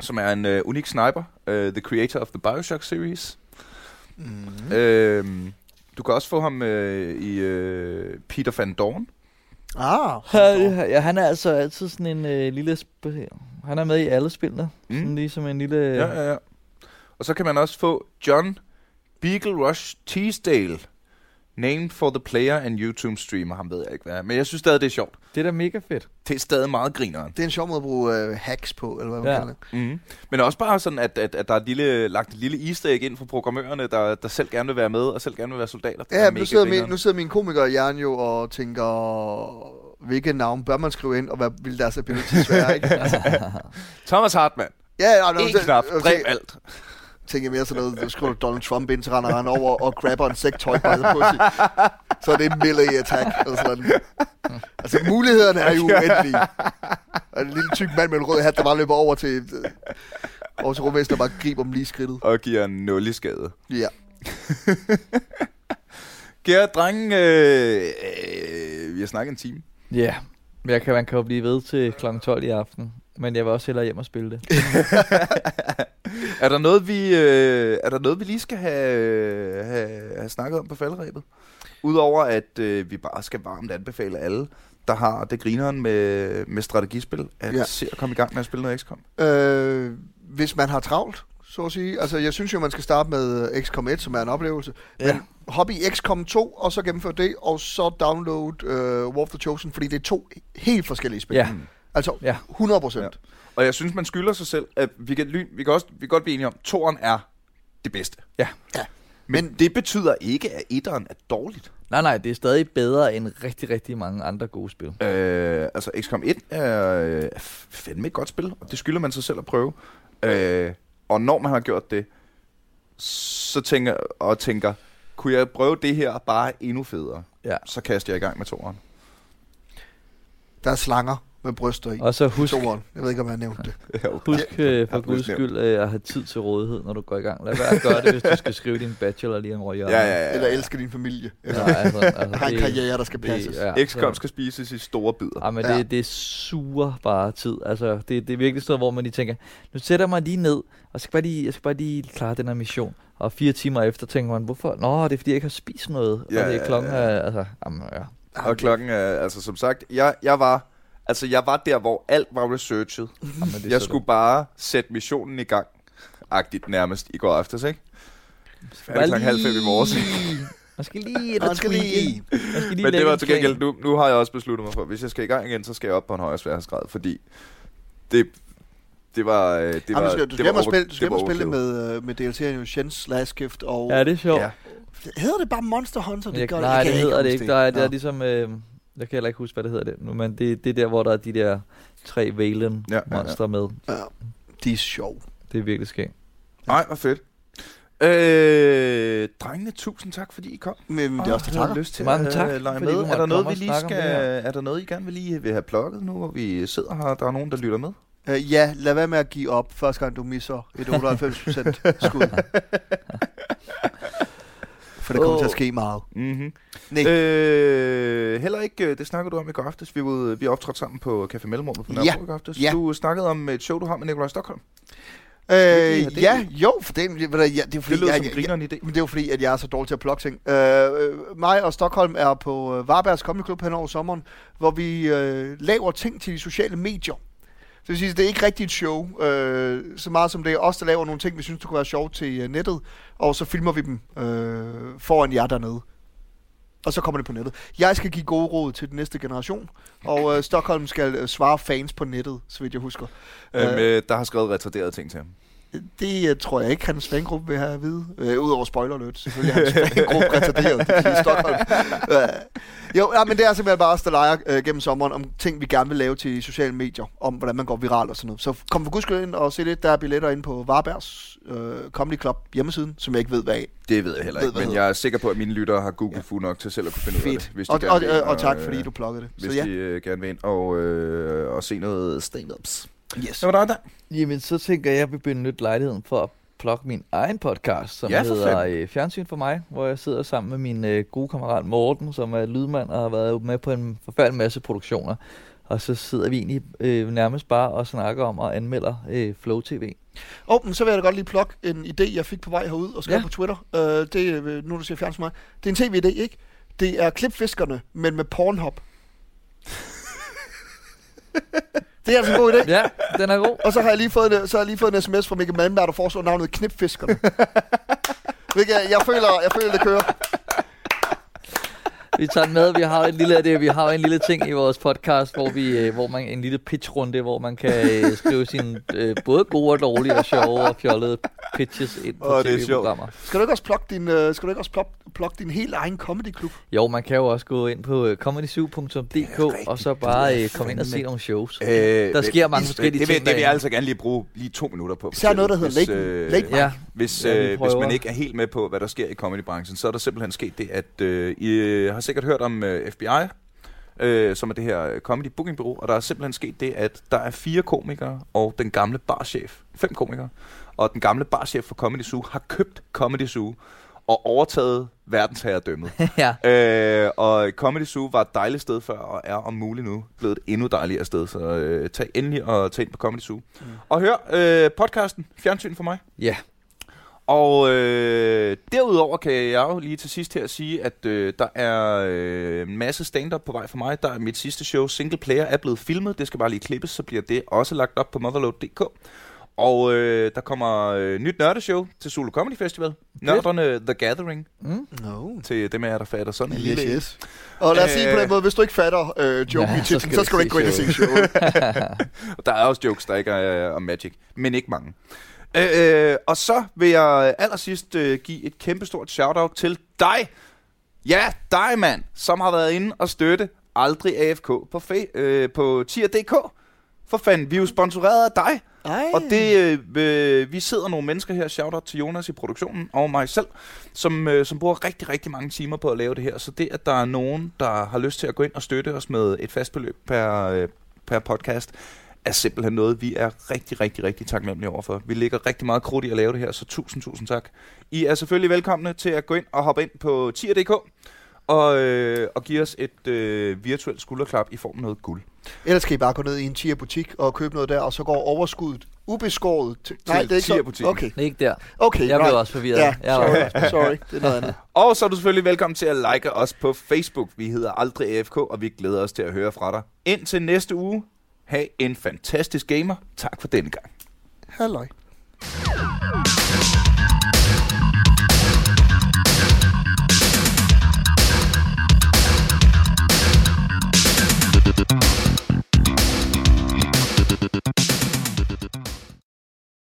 som er en øh, unik sniper, øh, the creator of the Bioshock series. Mm. Øh, du kan også få ham øh, i øh, Peter Van Dorn. Ah, Ja, han er altså altid sådan en øh, lille... Sp- han er med i alle spillene. Mm. Sådan ligesom en lille... Ja, ja, ja. Og så kan man også få John Beagle Rush Teasdale, named for the player and YouTube streamer. Ham ved jeg ikke hvad er. Men jeg synes stadig, det er sjovt. Det er da mega fedt. Det er stadig meget grineren. det er en sjov måde at bruge øh, hacks på, eller hvad man Ja. kalder det. Mm. Men også bare sådan, at, at, at der er et lille, lagt et lille easter egg ind for programmørerne, der, der selv gerne vil være med, og selv gerne vil være soldater. Det er Ja, mega nu sidder, min, nu sidder min komiker Jan jo og tænker, hvilke navn bør man skrive ind, og hvad vil deres abilities være, ikke? Thomas Hartmann. Ja, ja, En knap. Dræb alt. Tænker jeg mere sådan noget, du skriver Donald Trump ind, så render han over og grabber en sektøj by the pussy. Så er det en melee attack, eller sådan Altså, mulighederne er jo uendelige. Og en lille tyk mand med en rød hat, der bare løber over til, øh, over til rumvæsenet og bare griber dem lige skridtet. Og giver en nul i skade. Ja. Kære drenge, øh, øh, vi har snakket en time. Ja, men jeg kan, man kan jo blive ved til kl. 12 i aften. Men jeg vil også hellere hjem og spille det. Er der noget, vi, øh, er der noget, vi lige skal have, have, have snakket om på faldrebet? Udover at øh, vi bare skal varmt anbefale alle, der har det grineren med, med strategispil, at Ja. se at komme i gang med at spille noget XCOM. Øh, hvis man har travlt, så at sige. Altså, jeg synes jo, man skal starte med øh, XCOM 1, som er en oplevelse. Ja. Men hop i XCOM 2, og så gennemføre det, og så download øh, War of the Chosen, fordi det er to helt forskellige spil. Ja. Altså, Ja. 100 procent. Ja. Og jeg synes, man skylder sig selv, at vi kan, lyn, vi kan, også, vi kan godt blive enige om, at toren er det bedste. Ja. Ja. Men, Men det betyder ikke, at etteren er dårligt. Nej, nej, det er stadig bedre end rigtig, rigtig mange andre gode spil. Øh, altså, XCOM 1 er øh, fandme et godt spil, og det skylder man sig selv at prøve. Øh, og når man har gjort det, så tænker og tænker, kunne jeg prøve det her bare endnu federe? Ja. Så kaster jeg i gang med toeren. Der er slanger med bryster i. Og så husk, Toeren. Jeg ved ikke, om jeg har nævnt det. husk øh, for guds skyld øh, at have tid til rådighed, når du går i gang. Lad være at gøre det, hvis du skal skrive din bachelor lige om hjørnet. Ja, ja, ja. Eller elske din familie. Eller Ja, altså, altså, en karriere, der skal passes. ja, XCOM skal spises i store bidder. Ja, men Ja. det, det suger bare tid. Altså, det, det er virkelig sådan noget, hvor man lige tænker, nu sætter jeg mig lige ned, og skal bare lige, jeg skal bare lige klare den her mission. Og fire timer efter tænker man, hvorfor? Nå, det er fordi, jeg ikke har spist noget. Ja, og det ja, er klokken, ja. er, altså, jamen, ja. Og klokken er, altså som sagt, jeg, jeg var... Altså, jeg var der, hvor alt var researchet. Jamen, det Jeg skulle bare sætte missionen i gang. Agtigt nærmest i går aftes, ikke? Færdig klokken halv fem i morges. Man skal lige Man skal lige- Man skal lige Men det var til gengæld, nu, nu har jeg også besluttet mig for, at hvis jeg skal i gang igen, så skal jeg op på en højere sværhedsgrad, fordi det, det var... øh, Det Det var, Jamen, du skal, du det skal var spille, du skal det var spille med, øh, med DLC'en jo Jens Lastgift og... Ja, det er sjovt. Ja. Hedder det bare Monster Hunter? Det Jeg, gør, nej, det kan hedder det ikke. Der er, det er ligesom... Øh, jeg kan heller ikke huske, hvad det hedder det nu, men det, det er der, hvor der er de der tre Valen Ja, ja, ja. monster med. Ja, de er sjov. Det er virkelig skægt. Nej, hvor fedt. Øh, drengene, tusind tak, fordi I kom. Men det er også jeg har lyst til Mange at tak, øh, lege med. Er der noget, vi lige skal... Er der noget, I gerne vil lige vil have plukket nu, hvor vi sidder her? Der er nogen, der lytter med. Uh, ja, lad være med at give op, første gang du misser et 98% skud. For der kommer Åh. til at ske meget. Mm-hmm. Nej. Øh, heller ikke, øh, det snakkede du om i går aftes. Vi var, vi optrådte sammen på Café Mellemrummet på Ja. Nørrebro i går aftes. Ja. Du snakkede om et show, du har med Nikolaj Stockholm. Øh, have det? ja, jo, for det, ja, det er Det fordi, lyder jeg, som grineren idé. Det er jo fordi, at jeg er så dårlig til at plukke ting. Øh, øh, mig og Stockholm er på øh, Varbergs Comedy Club hen over sommeren, hvor vi øh, laver ting til de sociale medier. Det vil sige, det er ikke rigtigt et show, øh, så meget som det er os, der laver nogle ting, vi synes, det kunne være sjovt til øh, nettet, og så filmer vi dem øh, foran jer dernede. Og så kommer det på nettet. Jeg skal give gode råd til den næste generation, og øh, Stockholm skal øh, svare fans på nettet, så vidt jeg husker. Øh, med, der har skrevet retarderede ting til ham. Det uh, tror jeg ikke, hans fangruppe vil have at vide. Uh, Udover spoiler alert, selvfølgelig hans fangruppe retarderet det er i Stockholm. Uh, jo, ja, men det er simpelthen bare os, der leger uh, gennem sommeren om ting, vi gerne vil lave til sociale medier, om hvordan man går viral og sådan noget. Så kom for guds skyld ind og se det. Der er billetter inde på Varbergs uh, Comedy Club hjemmesiden, som jeg ikke ved, hvad er. Det ved jeg heller Ved, ikke, hvad men jeg er sikker på, at mine lyttere har Google Ja. fuld nok til selv at kunne finde ud af det. Fedt. Hvis de Og, gerne og, vil og, ind og tak, øh, fordi du plukkede det. Hvis Så ja, de øh, gerne vil ind og, øh, og se noget stand-ups. Yes. Så var der der. Jamen, så tænker jeg, at jeg vil benytte lejligheden for at plukke min egen podcast, som Ja, hedder øh, Fjernsyn for mig, hvor jeg sidder sammen med min øh, gode kammerat Morten, som er lydmand og har været med på en forfærdelig masse produktioner. Og så sidder vi egentlig øh, nærmest bare og snakker om og anmelder øh, Flow TV. Og oh, så vil jeg da godt lige plukke en idé, jeg fik på vej herud og skrev Ja. på Twitter. Uh, det, øh, nu du siger fjern for mig. Det er en tv-idé, ikke? Det er klipfiskerne, men med Pornhub. det er altså en god idé. Ja, den er god. Og så har jeg lige fået en, så har jeg lige fået en sms fra Mikkel Malmberg, der foreslår navnet Knipfiskerne. Hvilket jeg, jeg, føler, jeg føler, det kører. Vi tager den med. Vi har en lille, det, vi har en lille ting i vores podcast, hvor vi, øh, hvor man en lille pitchrunde, hvor man kan øh, skrive sine øh, både gode og dårlige og sjove og fjollede pitches ind på er sjovt. tv-programmer. Skal du ikke også plukke din, øh, skal du ikke også plukke, plukke din helt egen comedyklub? Jo, man kan jo også gå ind på øh, comedysyv.dk og så bare øh, komme ind og se nogle shows. Øh, Der sker mange det- forskellige det, vil, ting Det vil jeg altså gerne lige bruge lige to minutter på. at Især noget, der hedder Hvis, late, øh, late Ja, Hvis, øh, hvis man ikke er helt med på, hvad der sker i comedybranchen, så er der simpelthen sket det, at øh, I har sikkert hørt om øh, FBI, øh, som er det her comedy booking bureau, og der er simpelthen sket det, at der er fire komikere og den gamle barchef, fem komikere, og den gamle barchef for Comedy Zoo har købt Comedy Zoo og overtaget verdensherredømmet. ja. Øh, og Comedy Zoo var et dejligt sted før, og er om muligt nu blevet et endnu dejligere sted. Så øh, tag endelig og tag ind på Comedy Zoo. Mm. Og hør øh, podcasten Fjernsyn for mig. Ja. Og øh, derudover kan jeg jo lige til sidst her sige, at øh, der er øh, en masse stand-up på vej for mig. Der er mit sidste show, Single Player, er blevet filmet. Det skal bare lige klippes, så bliver det også lagt op på motherload.dk. Og øh, der kommer øh, nyt nørdeshow til Zulu Comedy Festival. Nørderne The Gathering, Mm. No. til dem af jer, der fatter sådan en Yes, lille yes. Og lad os sige på Øh. den måde, hvis du ikke fatter øh, joke Ja, i så titlen, skal så du skal du ikke gå ind og se showet. Og der er også jokes, der ikke er øh, om Magic, men ikke mange. Øh, øh, og så vil jeg allersidst øh, give et kæmpestort shout-out til dig. Ja, dig mand, som har været inde og støtte Aldrig AFK på, fa- øh, på tier.dk. For fanden, vi er jo sponsoreret af dig. Ej. Og det, øh, øh, vi sidder nogle mennesker her, shout-out til Jonas i produktionen, og mig selv, som, øh, som bruger rigtig, rigtig mange timer på at lave det her. Så det, at der er nogen, der har lyst til at gå ind og støtte os med et fast beløb per, øh, per podcast, er simpelthen noget, vi er rigtig, rigtig, rigtig taknemmelige overfor. Vi lægger rigtig meget krudt i at lave det her, så tusind, tusind tak. I er selvfølgelig velkomne til at gå ind og hoppe ind på tier.dk og, øh, og give os et øh, virtuelt skulderklap i form af noget guld. Ellers skal I bare gå ned i en tier-butik og købe noget der, og så går overskuddet ubeskåret til... Nej, det er ikke så... Okay, Det er ikke der. okay. Jeg blev right. også forvirret. Ja, Jeg var- sorry, sorry. Det er noget andet. Og så er du selvfølgelig velkommen til at like os på Facebook. Vi hedder Aldrig AFK, og vi glæder os til at høre fra dig. Indtil næste uge, Ha' en fantastisk gamer. Tak for denne gang. Halløj.